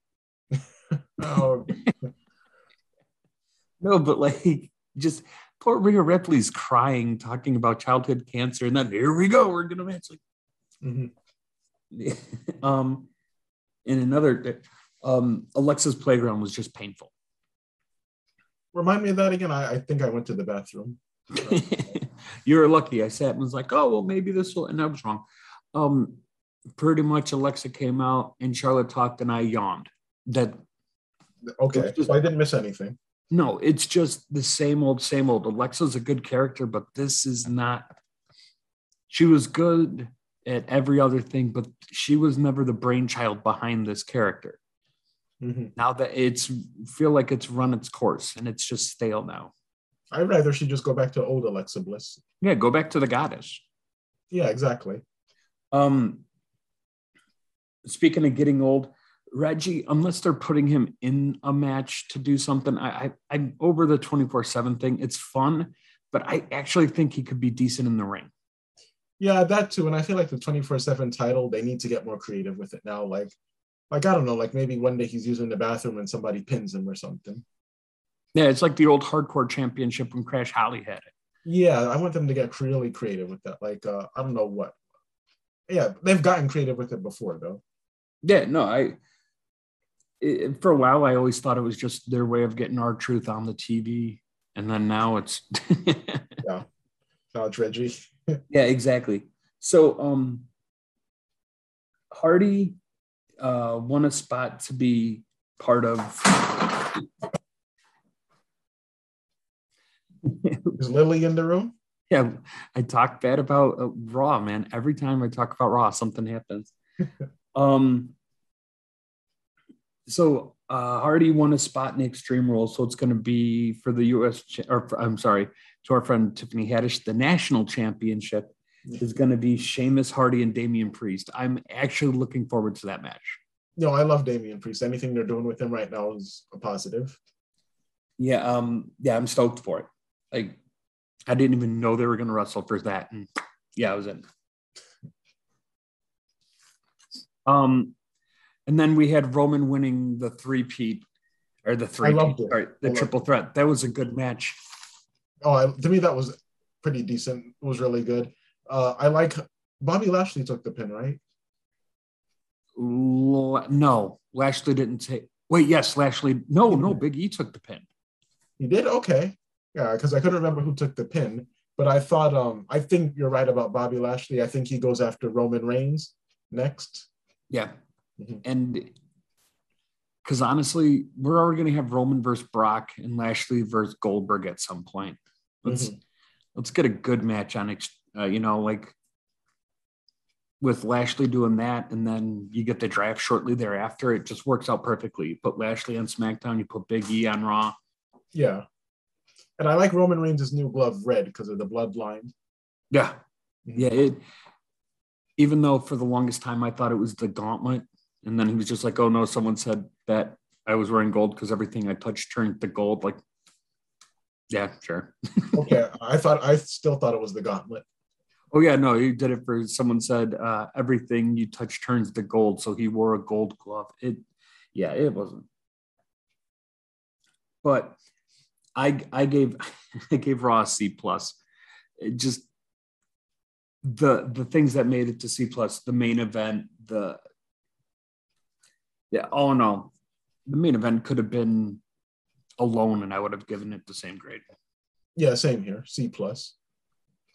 oh. no, but like just poor Rhea Ripley's crying, talking about childhood cancer, and then here we go, we're gonna match like. Mm-hmm. um, in another, um, Alexa's playground was just painful. Remind me of that again. I, I think I went to the bathroom. you were lucky. I sat and was like, oh, well, maybe this will, and I was wrong. Um, pretty much Alexa came out and Charlotte talked and I yawned. That okay. Just, I didn't miss anything. No, it's just the same old, same old. Alexa's a good character, but this is not. She was good at every other thing, but she was never the brainchild behind this character. Mm-hmm. Now that it's feel like it's run its course and it's just stale now. I'd rather she just go back to old Alexa Bliss. Yeah, go back to the goddess. Yeah, exactly. Um, speaking of getting old, Reggie, unless they're putting him in a match to do something, I, I I'm over the 24-7 thing. It's fun, but I actually think he could be decent in the ring. Yeah, that too. And I feel like the 24-7 title, they need to get more creative with it now. Like like I don't know, like maybe one day he's using the bathroom and somebody pins him or something. Yeah, it's like the old hardcore championship when Crash Holly had it. Yeah, I want them to get really creative with that. Like uh, I don't know what. Yeah, they've gotten creative with it before though. Yeah, no, I. It, for a while, I always thought it was just their way of getting R-Truth on the TV, and then now it's. yeah, now it's Reggie. yeah, exactly. So, um, Hardy uh, won a spot to be part of. Is Lily in the room? Yeah, I talk bad about uh, Raw, man. Every time I talk about Raw, something happens. um, so uh, Hardy won a spot in Extreme Rules, so it's going to be for the U.S. Cha- or for, I'm sorry, to our friend Tiffany Haddish, the national championship. Is going to be Sheamus Hardy and Damian Priest. I'm actually looking forward to that match. No, I love Damian Priest. Anything they're doing with him right now is a positive. Yeah, um, yeah, I'm stoked for it. Like, I didn't even know they were going to wrestle for that, and yeah, I was in. Um, and then we had Roman winning the three peat or the three, loved it. sorry, the I triple threat. That was a good match. Oh, I, to me that was pretty decent. It was really good. Uh, I like Bobby Lashley took the pin, right? No, Lashley didn't take. Wait, yes, Lashley. No, no, Big E took the pin. He did okay. Yeah, because I couldn't remember who took the pin, but I thought um I think you're right about Bobby Lashley. I think he goes after Roman Reigns next. Yeah, Mhm. and because honestly, we're already going to have Roman versus Brock and Lashley versus Goldberg at some point. Let's let's get a good match on. ex- Uh, you know, like with Lashley doing that, and then you get the draft shortly thereafter. It just works out perfectly. You put Lashley on SmackDown, you put Big E on Raw. Yeah. And I like Roman Reigns' new glove red because of the bloodline. Yeah. Mhm. Yeah. It, even though for the longest time I thought it was the gauntlet. And then he was just like, oh no, someone said that I was wearing gold because everything I touched turned to gold. Like, yeah, sure. Okay, I thought I still thought it was the gauntlet. Oh yeah, no, he did it for someone said uh, everything you touch turns to gold. So he wore a gold glove. It, yeah, it wasn't. But I I gave I gave Raw C plus. It just the the things that made it to C plus, the main event, the yeah, oh no, the main event could have been alone, and I would have given it the same grade. Yeah, same here. C plus.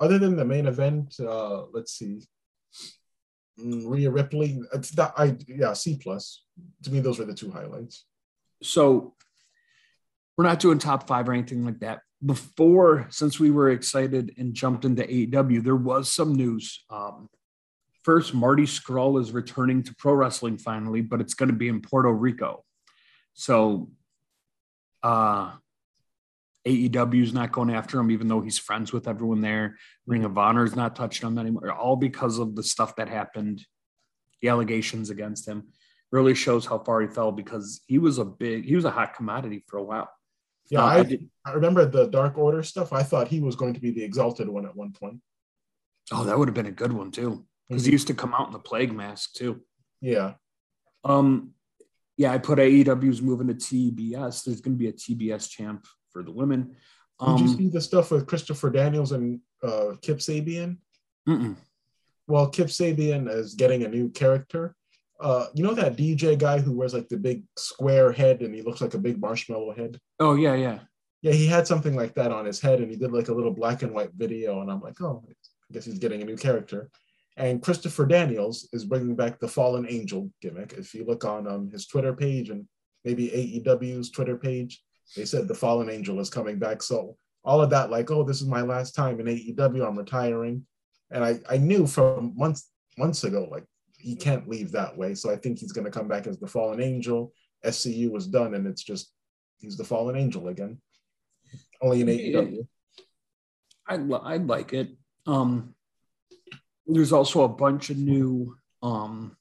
Other than the main event, uh, let's see. Mm, Rhea Ripley. It's that I yeah, C plus. To me, those were the two highlights. so we're not doing top five or anything like that. Before, since we were excited and jumped into AEW, there was some news. Um, first, Marty Scurll is returning to pro wrestling finally, but it's going to be in Puerto Rico. So, uh, AEW is not going after him, even though he's friends with everyone there. Ring of Honor is not touching him anymore, all because of the stuff that happened, the allegations against him really shows how far he fell because he was a big, he was a hot commodity for a while. Yeah, Uh, I, did- I remember the Dark Order stuff. I thought he was going to be the exalted one at one point. oh, that would have been a good one too, because he used to come out in the plague mask too. Yeah. Um, yeah, I put AEW's moving to TBS. There's going to be a TBS champ for the women. Did you Um, see the stuff with Christopher Daniels and uh, Kip Sabian? mm-mm. Well, Kip Sabian is getting a new character. Uh, you know that DJ guy who wears like the big square head and he looks like a big marshmallow head? Oh yeah, yeah. Yeah, he had something like that on his head and he did like a little black and white video. And I'm like, oh, I guess he's getting a new character. And Christopher Daniels is bringing back the Fallen Angel gimmick. If you look on um, his Twitter page and maybe AEW's Twitter page, they said the Fallen Angel is coming back. So all of that, like, oh, this is my last time in AEW, I'm retiring. And I, I knew from months months ago, like he can't leave that way. So I think he's going to come back as the Fallen Angel. SCU was done, and it's just he's the Fallen Angel again. Only in. AEW. I I'd like it. Um, there's also a bunch of new um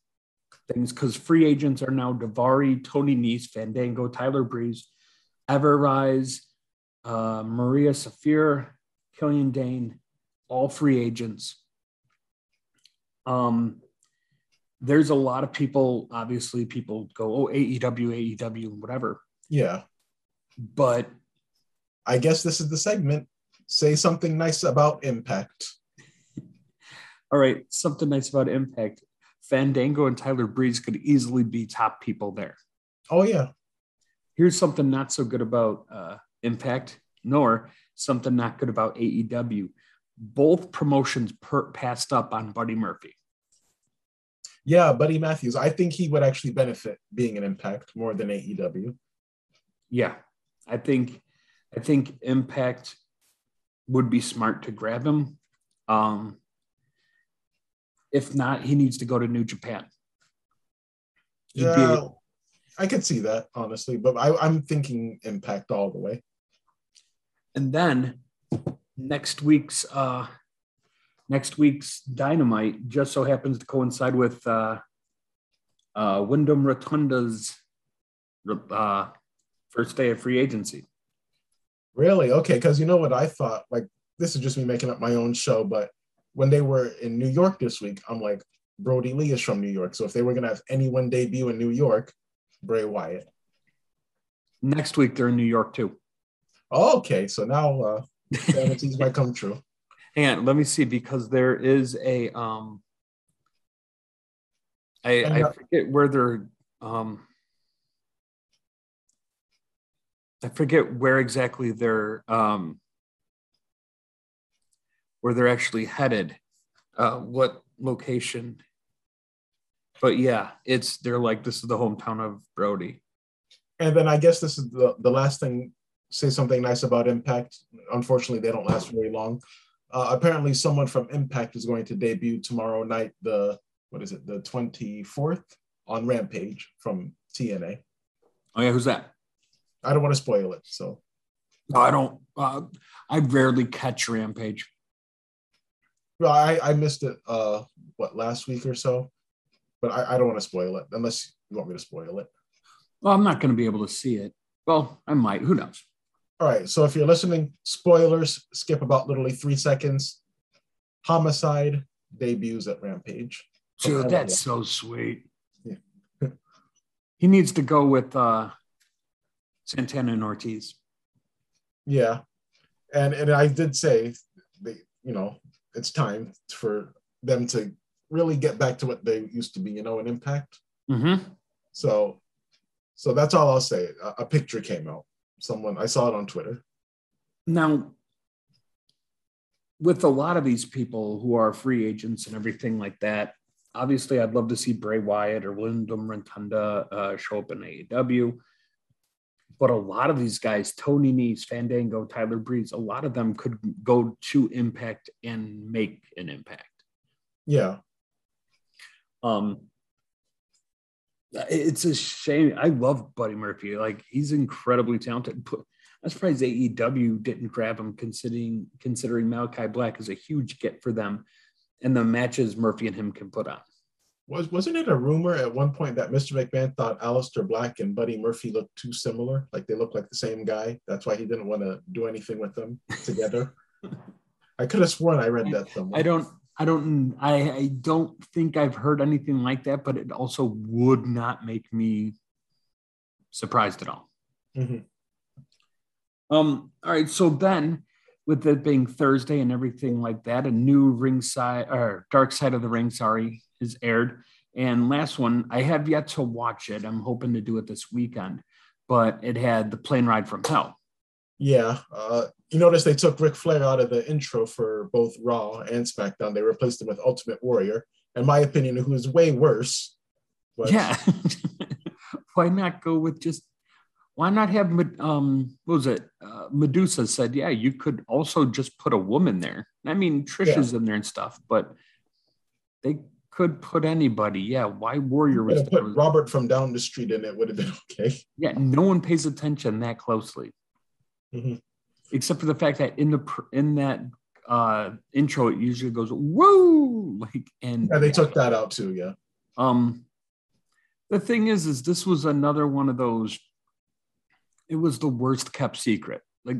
things because free agents are now Davari, Tony Nese, Fandango, Tyler Breeze, Ever-Rise, uh, Maria Safir, Killian Dain, all free agents. Um, there's a lot of people. Obviously, people go, "Oh, AEW, AEW, whatever." Yeah. But I guess this is the segment. Say something nice about Impact. All right, something nice about Impact. Fandango and Tyler Breeze could easily be top people there. Oh yeah. Here's something not so good about uh, Impact, nor something not good about AEW. Both promotions per- passed up on Buddy Murphy. Yeah, Buddy Matthews. I think he would actually benefit being an Impact more than AEW. Yeah, I think I think Impact would be smart to grab him. Um, if not, he needs to go to New Japan. He'd Yeah, I could see that honestly, but I, I'm thinking Impact all the way. and then next week's uh next week's Dynamite just so happens to coincide with uh, uh, Wyndham Rotunda's uh, first day of free agency. Really? Okay. Because you know what I thought? Like, this is just me making up my own show, but when they were in New York this week, I'm like, Brodie Lee is from New York. So if they were going to have anyone debut in New York, Bray Wyatt. Next week, they're in New York too. okay. So now uh, fantasies might come true. And let me see, because there is a, um, I, I forget where they're, um, I forget where exactly they're um, where they're actually headed, uh, what location. But yeah, it's they're like this is the hometown of Brody. And then I guess this is the, the last thing. Say something nice about Impact. Unfortunately, they don't last very long. Uh, apparently, someone from Impact is going to debut tomorrow night. The what is it? The twenty fourth on Rampage from TNA. Oh yeah, who's that? I don't want to spoil it. So no, I don't. Uh, I rarely catch Rampage. Well, I, I missed it. Uh, what last week or so, but I, I don't want to spoil it unless you want me to spoil it. Well, I'm not going to be able to see it. Well, I might. Who knows? All right. So if you're listening, spoilers. Skip about literally three seconds. Homicide debuts at Rampage. Dude, that's so sweet. Yeah. he needs to go with uh, Santana and Ortiz. Yeah, and and I did say, they, you know, it's time for them to really get back to what they used to be, you know, an impact. Mm-hmm. So, so that's all I'll say. A, a picture came out. Someone I saw it on Twitter. Now, with a lot of these people who are free agents and everything like that, obviously I'd love to see Bray Wyatt or Wyndham Rotunda uh, show up in AEW. But a lot of these guys, Tony Nese, Fandango, Tyler Breeze, a lot of them could go to Impact and make an impact. Yeah. Um, it's a shame. I love Buddy Murphy. Like he's incredibly talented. I'm surprised AEW didn't grab him, considering considering Malachi Black is a huge get for them, and the matches Murphy and him can put on. Was wasn't it a rumor at one point that Mr. McMahon thought Aleister Black and Buddy Murphy looked too similar, like they look like the same guy? That's why he didn't want to do anything with them together. I could have sworn I read that somewhere. I don't. I don't. I, I don't think I've heard anything like that, but it also would not make me surprised at all. Mm-hmm. Um. All right. So then, with it being Thursday and everything like that, a new ringside or dark side of the ring, sorry, is aired. And last one, I have yet to watch it. I'm hoping to do it this weekend, but it had the plane ride from hell. Yeah. Uh, you notice they took Ric Flair out of the intro for both Raw and SmackDown. They replaced him with Ultimate Warrior, in my opinion, who is way worse. But... Yeah. why not go with just, why not have, um, what was it? Uh, Medusa said, yeah, you could also just put a woman there. I mean, Trisha's yeah. in there and stuff, but they could put anybody. Yeah, why Warrior was put Robert from down the street in it would have been okay. Yeah, no one pays attention that closely, mm-hmm. except for the fact that in the in that uh intro it usually goes woo like and yeah, they took that out too. Yeah. Um, the thing is, is this was another one of those. It was the worst kept secret. Like,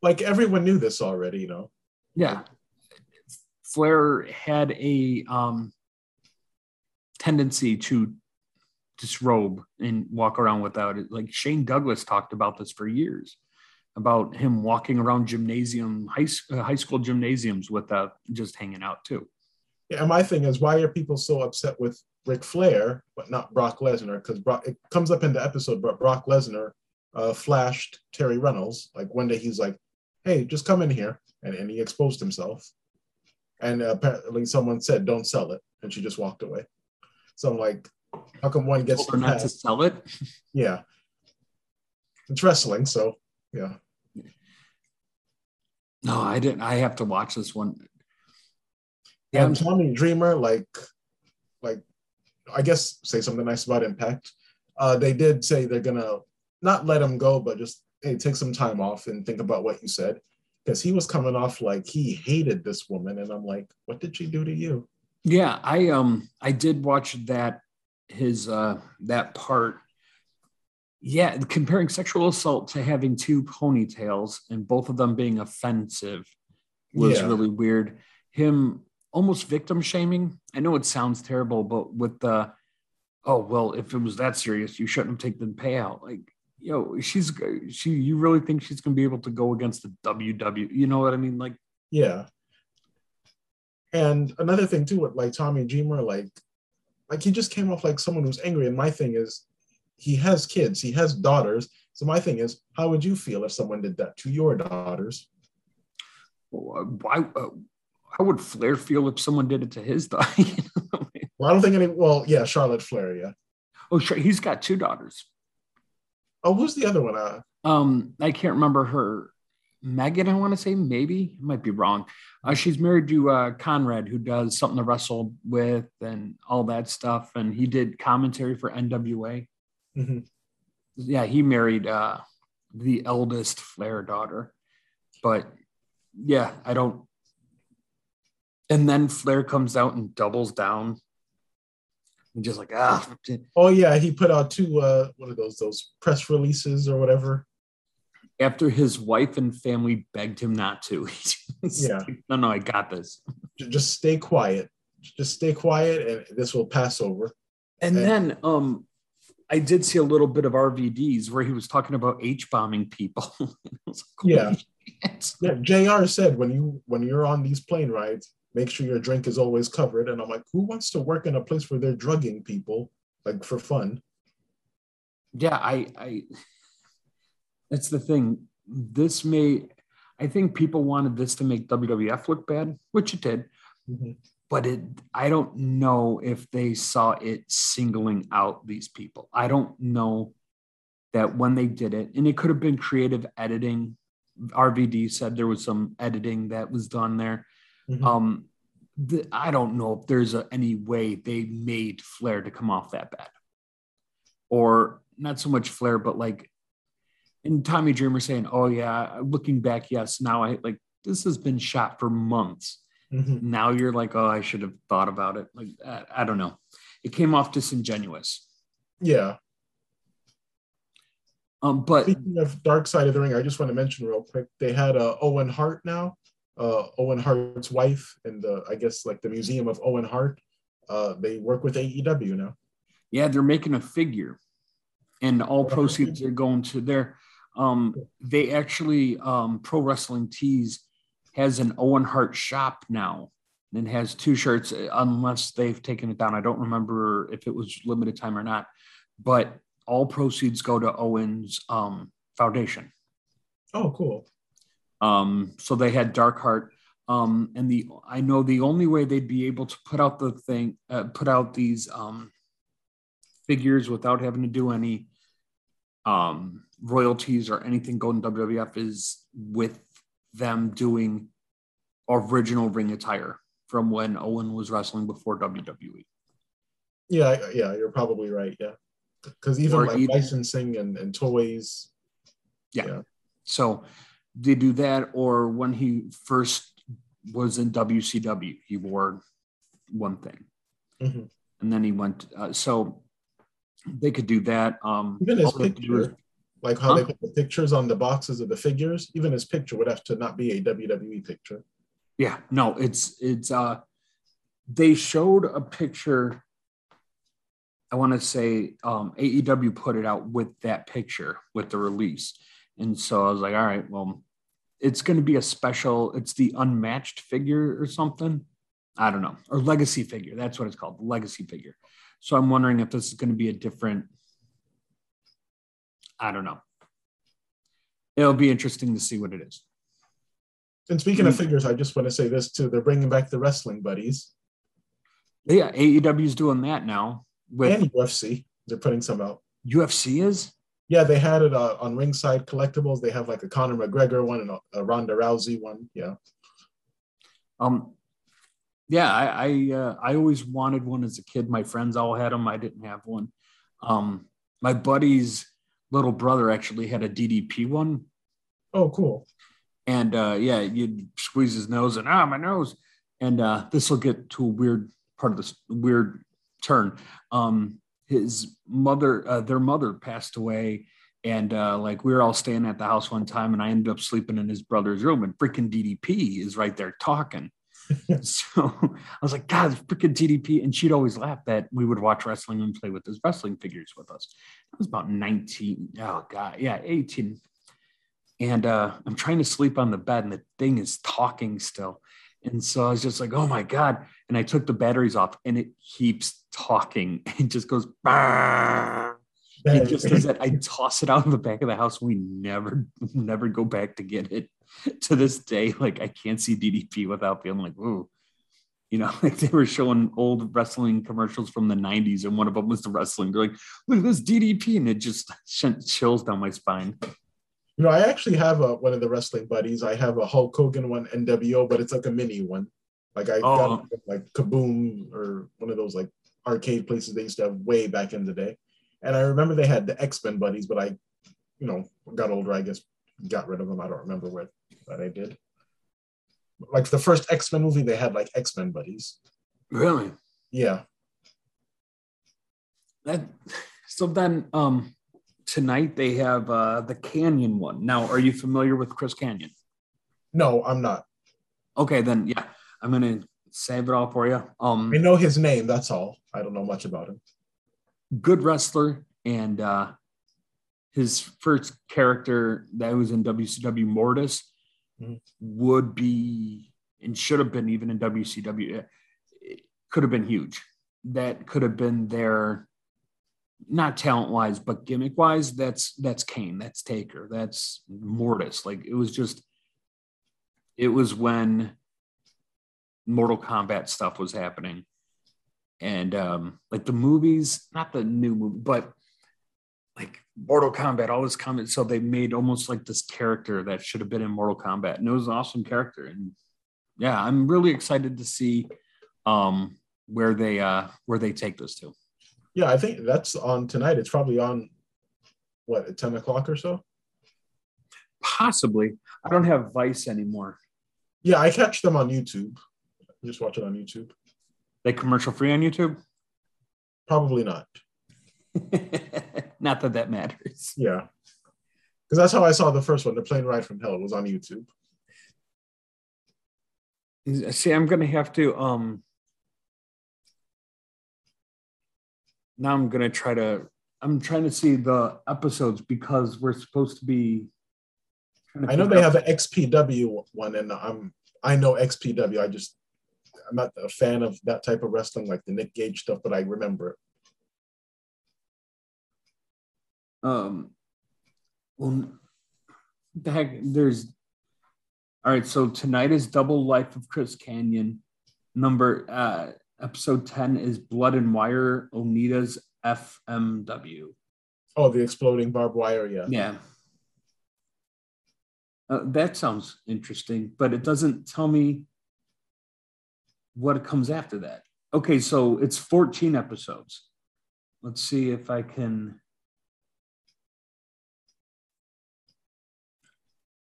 like everyone knew this already, you know. Yeah. Flair had a um tendency to disrobe and walk around without it. Like Shane Douglas talked about this for years about him walking around gymnasium, high, uh, high school gymnasiums without just hanging out too. Yeah, and my thing is, why are people so upset with Ric Flair, but not Brock Lesnar? Because Brock, it comes up in the episode, but Brock Lesnar uh, flashed Terri Runnels Like one day he's like, hey, just come in here. And, and he exposed himself. And apparently someone said, don't sell it. And she just walked away. So I'm like, how come one gets to not to sell it? Yeah. It's wrestling, so yeah. No, I didn't. I have to watch this one. Yeah, and Tommy Dreamer, like, like, I guess say something nice about Impact. Uh, they did say they're gonna not let him go, but just hey, take some time off and think about what you said. because he was coming off like he hated this woman, and I'm like, what did she do to you? Yeah, I um I did watch that his uh that part. Yeah, comparing sexual assault to having two ponytails and both of them being offensive was Yeah. really weird. Him almost victim shaming. I know it sounds terrible, but with the oh well, if it was that serious, you shouldn't have taken the payout. Like, yo, she's she. You really think she's gonna be able to go against the WW? You know what I mean? Like, Yeah. And another thing too, with like Tommy Dreamer, like, like he just came off like someone who's angry. And my thing is, he has kids, he has daughters. So my thing is, how would you feel if someone did that to your daughters? why? Uh, how would Flair feel if someone did it to his daughter? Well, I don't think any. Well, yeah, Charlotte Flair, yeah. oh, sure, he's got two daughters. Oh, who's the other one? Uh, Um, I can't remember her. Megan, I want to say maybe I might be wrong. Uh, she's married to uh, Conrad, who does something to wrestle with and all that stuff, and he did commentary for NWA. Mhm. Yeah, he married uh, the eldest Flair daughter, but yeah, I don't. And then Flair comes out and doubles down, and just like ah, Oh yeah, he put out two. Uh, what are those? Those press releases or whatever. after his wife and family begged him not to. Yeah. like, no, no, I got this. Just stay quiet. Just stay quiet, and this will pass over. And Okay. then um I did see a little bit of RVDs where he was talking about H bombing people. Like, Yeah. Shit." Yeah, Jr. said when you when you're on these plane rides, make sure your drink is always covered. And I'm like, who wants to work in a place where they're drugging people like for fun? Yeah, I I that's the thing. This may I think people wanted this to make WWF look bad, which it did, Mhm. But it I don't know if they saw it singling out these people. I don't know that when they did it, and it could have been creative editing. RVD said there was some editing that was done there. Mhm. Um, the, I don't know if there's a, any way they made Flair to come off that bad, or not so much Flair, but like, and Tommy Dreamer saying, "Oh yeah, looking back, yes, now I like this has been shot for months. Mhm. Now you're like, oh, I should have thought about it. Like, I, I don't know. It came off disingenuous. Yeah. Um, but Speaking of Dark Side of the Ring, I just want to mention real quick, they had uh, Owen Hart now, uh, Owen Hart's wife, and the I guess like the Museum of Owen Hart. Uh, they work with AEW now. yeah, they're making a figure, and all proceeds are going to their. Um, they actually um, Pro Wrestling Tees has an Owen Hart shop now, and has two shirts. Unless they've taken it down, I don't remember if it was limited time or not. But all proceeds go to Owen's um, foundation. Oh, cool. Um, so they had Dark Heart. Um, and the I know the only way they'd be able to put out the thing, uh, put out these um, figures without having to do any um, royalties or anything going to WWF is with them doing original ring attire from when Owen was wrestling before. WWE. Yeah, yeah, you're probably right. Yeah, because even Or like even- licensing and, and toys. So they do that, or when he first was in WCW, he wore one thing. Mhm. and then he went. Uh, so they could do that. Um, Even his all they have to do picture, like how they put the pictures on the boxes of the figures, even his picture would have to not be a WWE picture. yeah, no, it's it's. uh They showed a picture. I want to say um, AEW put it out with that picture with the release, and so I was like, all right, well, it's going to be a special. It's the unmatched figure or something. I don't know, or legacy figure. That's what it's called, the legacy figure. So I'm wondering if this is going to be a different. I don't know. It'll be interesting to see what it is. And speaking of Mm. figures, I just want to say this too: they're bringing back the wrestling buddies Yeah, AEW's doing that now with and UFC. They're putting some out. UFC is. Yeah, they had it uh, on Ringside Collectibles. They have like a Conor McGregor one and a, a Ronda Rousey one. Yeah. Um, yeah, I I, uh, I always wanted one as a kid. My friends all had them. I didn't have one. Um, my buddy's little brother actually had a DDP one, Oh, cool. And uh, yeah, you'd squeeze his nose and ah, my nose. And uh, this will get to a weird part of this weird turn. Um, his mother, uh, their mother passed away. And uh, like we were all staying at the house one time, and I ended up sleeping in his brother's room, and freaking DDP is right there talking. so I was like, God, freaking TDP. And she'd always laugh that we would watch wrestling and play with his wrestling figures with us. I was about 19. Oh, God. Yeah, 18. And uh, I'm trying to sleep on the bed, and the thing is talking still. And so I was just like, oh my God. And I took the batteries off, and it keeps talking. It just goes. It just does that. I toss it out of the back of the house. We never, never go back to get it. to this day, like I can't see DDP without feeling like, ooh, you know, like they were showing old wrestling commercials from the 90s, and one of them was the wrestling. They're like, look at this DDP, and it just sent chills down my spine. You know, I actually have a, one of the wrestling buddies. I have a Hulk Hogan one, NWO, but it's like a mini one. Like I oh. got like Kaboom or one of those like arcade places they used to have way back in the day. And I remember they had the X Men buddies, but I, you know, got older. I guess got rid of them. I don't remember what that I did. Like the first X Men movie, they had like X Men buddies. Really? Yeah. That so then um tonight they have uh the Kanyon one. Now, are you familiar with Chris Kanyon? No, I'm not. Okay, then yeah, I'm gonna save it all for you. Um I know his name, that's all. I don't know much about him. Good wrestler and uh his first character that was in WCW Mortis mm-hmm. would be and should have been even in WCW. It could have been huge. That could have been their not talent wise, but gimmick wise. That's that's Kane. That's Taker. That's Mortis. Like it was just. It was when Mortal Kombat stuff was happening, and um, like the movies, not the new movie, but like Mortal Kombat, all this comment. So they made almost like this character that should have been in Mortal Kombat. And it was an awesome character. And yeah, I'm really excited to see um where they uh where they take this to. Yeah, I think that's on tonight. It's probably on what at 10 o'clock or so? Possibly. I don't have Vice anymore. Yeah, I catch them on YouTube. I just watch it on YouTube. They commercial free on YouTube? Probably not. Not that that matters. Yeah. Because that's how I saw the first one, The Plane Ride from Hell, was on YouTube. See, I'm gonna have to um now I'm gonna try to I'm trying to see the episodes because we're supposed to be to I know they have an XPW one and I'm I know XPW. I just I'm not a fan of that type of wrestling like the Nick Gage stuff, but I remember it. Um, well, the heck, there's all right. So tonight is Double Life of Chris Kanyon. Number uh, episode ten is Blood and Wire. Onita's FMW. Oh, the exploding barbed wire. Yeah. Yeah. Uh, that sounds interesting, but it doesn't tell me what comes after that. Okay, so it's 14 episodes. Let's see if I can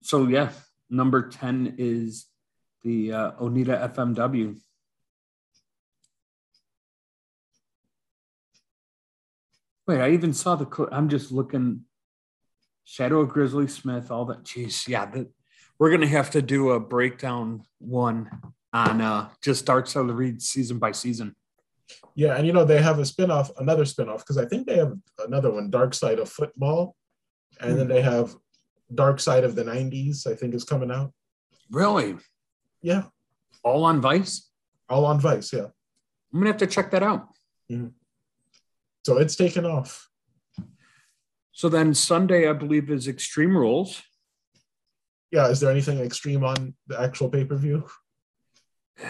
so yeah, number 10 is the uh, Onita FMW. Wait, I even saw the. I'm just looking. Shadow of Grizzly Smith, all that. Jeez, yeah, that we're gonna have to do a breakdown one on uh just of the read season by season. Yeah, and you know they have a spinoff, another spinoff, because I think they have another one, Dark Side of Football, and mm-hmm. then they have Dark Side of the 90s, I think, is coming out. Really? Yeah. All on Vice? All on Vice, yeah. I'm going to have to check that out. Mm-hmm. So it's taken off. So then Sunday, I believe, is Extreme Rules. Yeah. Is there anything extreme on the actual pay per view?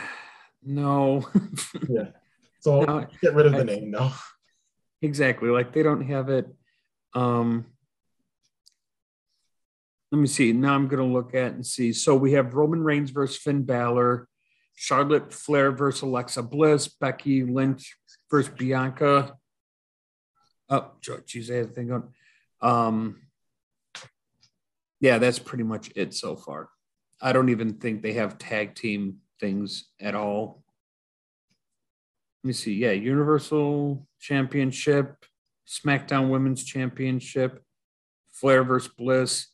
No. yeah. So no, get rid of the I, name now. Exactly. Like they don't have it. Um, let me see. Now I'm going to look at and see. So we have Roman Reigns versus Finn Balor, Charlotte Flair versus Alexa Bliss, Becky Lynch versus Bianca. Oh, geez, I had a thing on. Um, yeah, that's pretty much it so far. I don't even think they have tag team things at all. Let me see. Yeah, Universal Championship, SmackDown Women's Championship, Flair versus Bliss,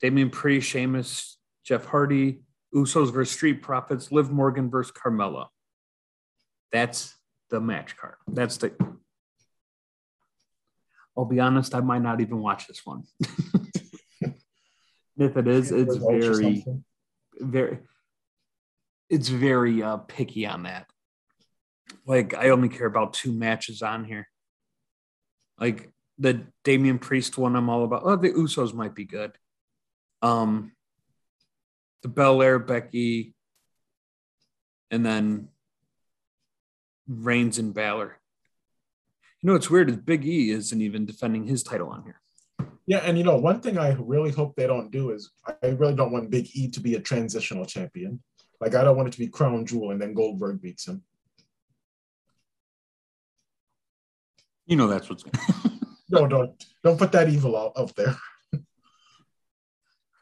Damian Priest, Sheamus, Jeff Hardy, Usos versus Street Profits, Liv Morgan versus Carmella. That's the match card. That's the. I'll be honest, I might not even watch this one. if it is, it's very, very, it's very uh, picky on that. Like, I only care about two matches on here. Like the Damian Priest one, I'm all about. Oh, the Usos might be good. Um, the Belair, Becky, and then Reigns and Balor. You know what's weird is Big E isn't even defending his title on here. Yeah, and you know, one thing I really hope they don't do is I really don't want Big E to be a transitional champion. Like I don't want it to be Crown Jewel and then Goldberg beats him. You know that's what's no, don't don't put that evil out, out there.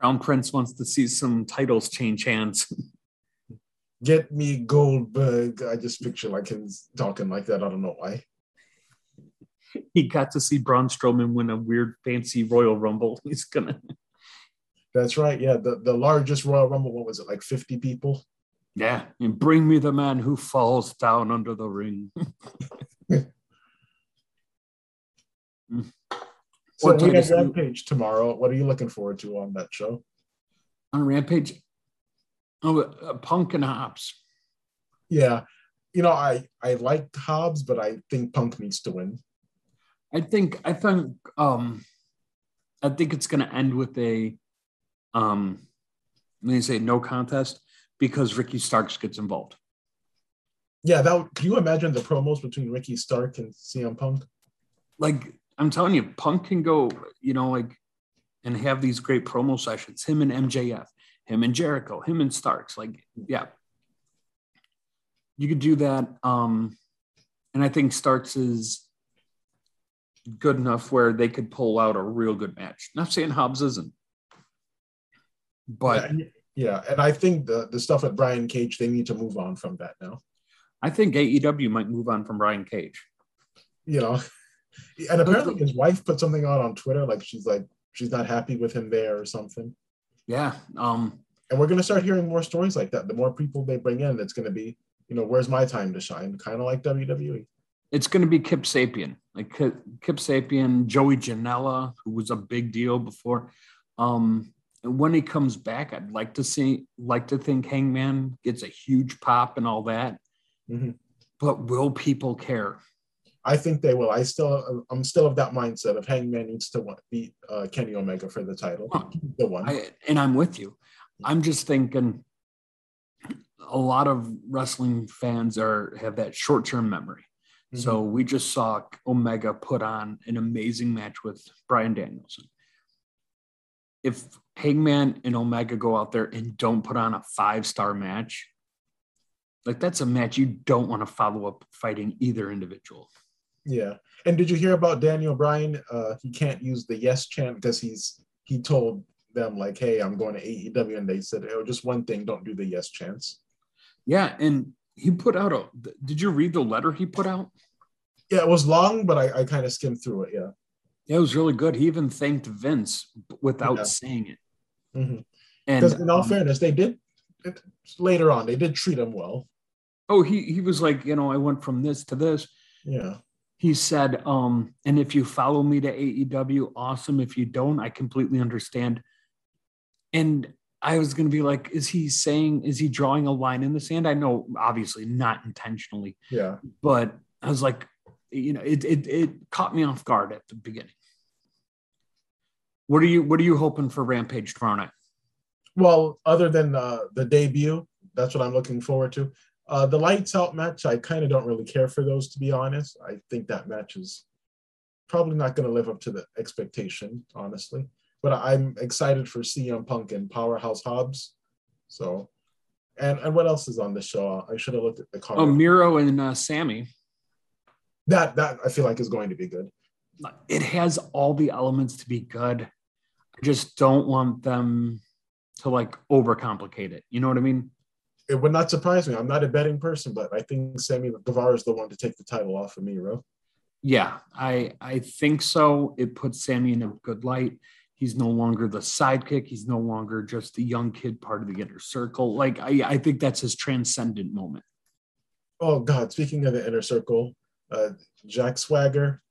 Crown Prince wants to see some titles change hands. Get me Goldberg. I just picture like him talking like that. I don't know why. He got to see Braun Strowman win a weird fancy Royal Rumble. He's gonna. That's right. Yeah, the, the largest Royal Rumble. What was it? Like fifty people. Yeah, and bring me the man who falls down under the ring. Mm. So what we have Rampage tomorrow. What are you looking forward to on that show? On Rampage, oh, uh, Punk and Hobbs. Yeah, you know, I I liked Hobbs, but I think Punk needs to win. I think I think um, I think it's going to end with a um, let me say no contest because Ricky Starks gets involved. Yeah, that can you imagine the promos between Ricky Stark and CM Punk? Like I'm telling you, Punk can go, you know, like and have these great promo sessions. Him and MJF, him and Jericho, him and Starks. Like, yeah, you could do that. Um, and I think Starks is good enough where they could pull out a real good match. Not saying Hobbs isn't, but yeah, yeah. and I think the the stuff at Brian Cage, they need to move on from that now. I think AEW might move on from Brian Cage. You know, and apparently his wife put something out on Twitter, like she's like she's not happy with him there or something. Yeah. Um, and we're gonna start hearing more stories like that. The more people they bring in, it's gonna be, you know, where's my time to shine? Kind of like WWE. It's gonna be Kip Sabian, like Kip, Kip Sabian, Joey Janela, who was a big deal before. Um, and when he comes back, I'd like to see, like to think Hangman gets a huge pop and all that. Mm-hmm. But will people care? I think they will. I still, I'm still of that mindset of Hangman needs to beat uh, Kenny Omega for the title, the one. I, and I'm with you. I'm just thinking a lot of wrestling fans are have that short term memory. Mm-hmm. So we just saw Omega put on an amazing match with Bryan Danielson. If Hangman and Omega go out there and don't put on a five star match, like that's a match you don't want to follow up fighting either individual. Yeah. And did you hear about Daniel Bryan? Uh, he can't use the yes chant because he's he told them like, "Hey, I'm going to AEW," and they said, "Oh, just one thing: don't do the yes chants." Yeah, and he put out a. Did you read the letter he put out? Yeah, it was long, but I, I kind of skimmed through it. Yeah. Yeah, it was really good. He even thanked Vince without yeah. saying it. Mm-hmm. And in all um, fairness, they did it, later on. They did treat him well. Oh, he he was like, you know, I went from this to this. Yeah he said, um, and if you follow me to AEW, awesome. If you don't, I completely understand. And I was going to be like, is he saying, is he drawing a line in the sand? I know, obviously, not intentionally. Yeah. But I was like, you know, it, it, it caught me off guard at the beginning. What are you, what are you hoping for Rampage tomorrow night? Well, other than uh, the debut, that's what I'm looking forward to. Uh, the lights out match, I kind of don't really care for those, to be honest. I think that match is probably not going to live up to the expectation, honestly. But I'm excited for CM Punk and Powerhouse Hobbs. So, and and what else is on the show? I should have looked at the card. Oh, Miro and uh, Sammy. That that I feel like is going to be good. It has all the elements to be good. I just don't want them to like overcomplicate it. You know what I mean? It would not surprise me. I'm not a betting person, but I think Sammy Guevara is the one to take the title off of Miro. Yeah, I I think so. It puts Sammy in a good light. He's no longer the sidekick. He's no longer just the young kid part of the inner circle. Like I, I think that's his transcendent moment. Oh God! Speaking of the inner circle, uh, Jack Swagger,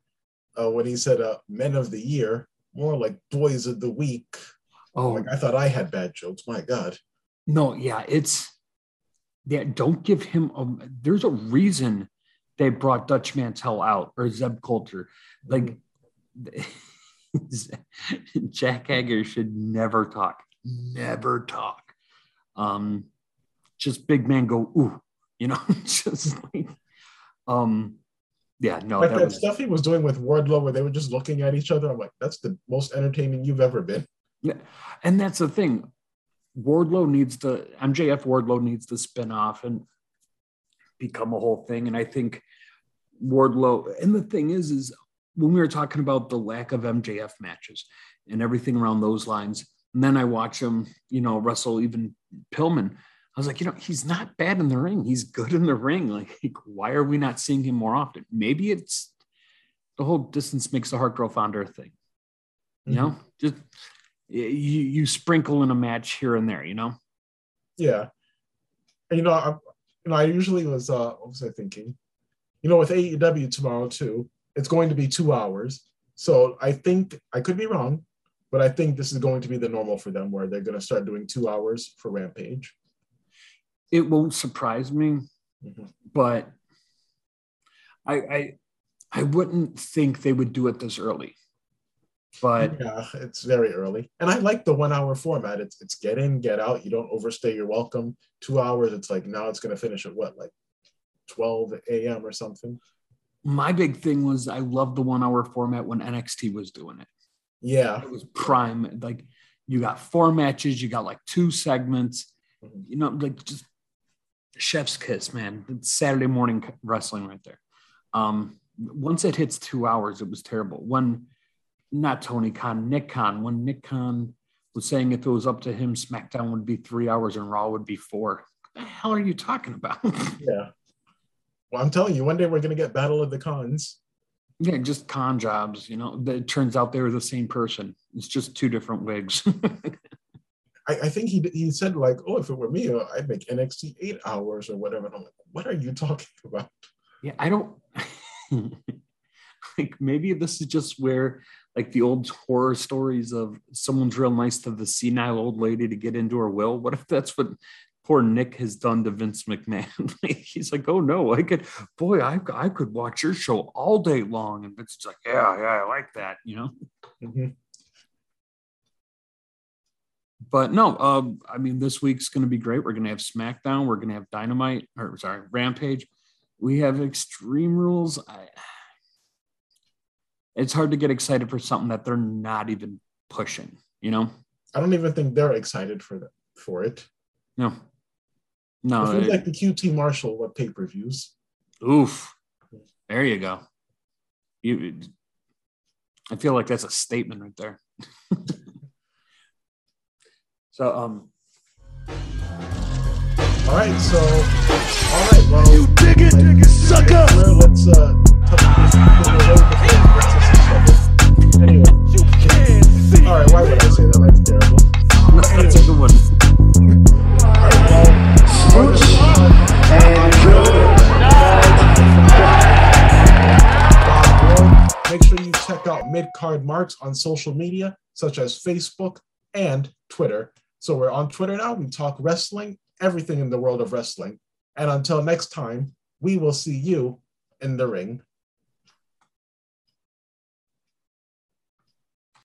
uh, when he said uh, "Men of the Year," more like "Boys of the Week." Oh, Like I thought I had bad jokes. My God. No, yeah, it's yeah. Don't give him a. There's a reason they brought Dutch Mantell out or Zeb Colter. Like Jack Hager should never talk, never talk. Um, just big man go ooh, you know, just like, um, yeah, no, Like that that was stuff he was doing with Wardlow, where they were just looking at each other. I'm like, that's the most entertaining you've ever been. Yeah, and that's the thing. Wardlow needs to MJF Wardlow needs to spin off and become a whole thing. And I think Wardlow, and the thing is, is when we were talking about the lack of MJF matches and everything around those lines, and then I watch him, you know, wrestle even Pillman. I was like, you know, he's not bad in the ring. He's good in the ring. Like, why are we not seeing him more often? Maybe it's the whole distance makes the heart grow fonder thing. You mm-hmm. know, just you you sprinkle in a match here and there. You know, Yeah. And you know, I, you know, I usually was uh what was I thinking? You know, with AEW tomorrow too, it's going to be two hours. So I think I could be wrong, but I think this is going to be the normal for them where they're gonna start doing two hours for Rampage. it won't surprise me, Mhm. but I I I wouldn't think they would do it this early. But Yeah, it's very early. And I like the one hour format. It's it's get in, get out. You don't overstay your welcome. Two hours, it's like now it's gonna finish at what, like 12 a.m. or something. my big thing was I loved the one hour format when NXT was doing it. Yeah. It was prime. Like you got four matches, you got like two segments, Mhm. you know, like just chef's kiss, man. It's Saturday morning wrestling right there. Um, once it hits two hours, it was terrible. When not Tony Khan, Nick Khan, when Nick Khan was saying if it was up to him, SmackDown would be three hours and Raw would be four. What the hell are you talking about? Yeah. Well, I'm telling you, one day we're gonna get Battle of the Cons. yeah, just con jobs, you know. It turns out they were the same person. It's just two different wigs. I, I think he he said like, oh, if it were me, I'd make NXT eight hours or whatever. And I'm like, what are you talking about? Yeah, I don't like maybe this is just where like the old horror stories of someone's real nice to the senile old lady to get into her will. What if that's what poor Nick has done to Vince McMahon? he's like, oh no, I could, boy, I, I could watch your show all day long. And Vince is like, yeah, yeah, I like that, you know? Mhm. But no, um, I mean, this week's going to be great. We're going to have SmackDown. We're going to have Dynamite, or sorry, Rampage. We have Extreme Rules. I, it's hard to get excited for something that they're not even pushing. You know? I don't even think they're excited for that for it. No, no. it feels it- like the QT Marshall what pay per views. oof. There you go. You. I feel like that's a statement right there. so, um, All right, so all right, well, You dig it, sucker! let's uh, all right, why would I say that? That's terrible. that's a good one. All right, well, Bob Rowe. Make sure you check out Mid Card Marks on social media, such as Facebook and Twitter. So we're on Twitter now. We talk wrestling, everything in the world of wrestling. And until next time, we will see you in the ring.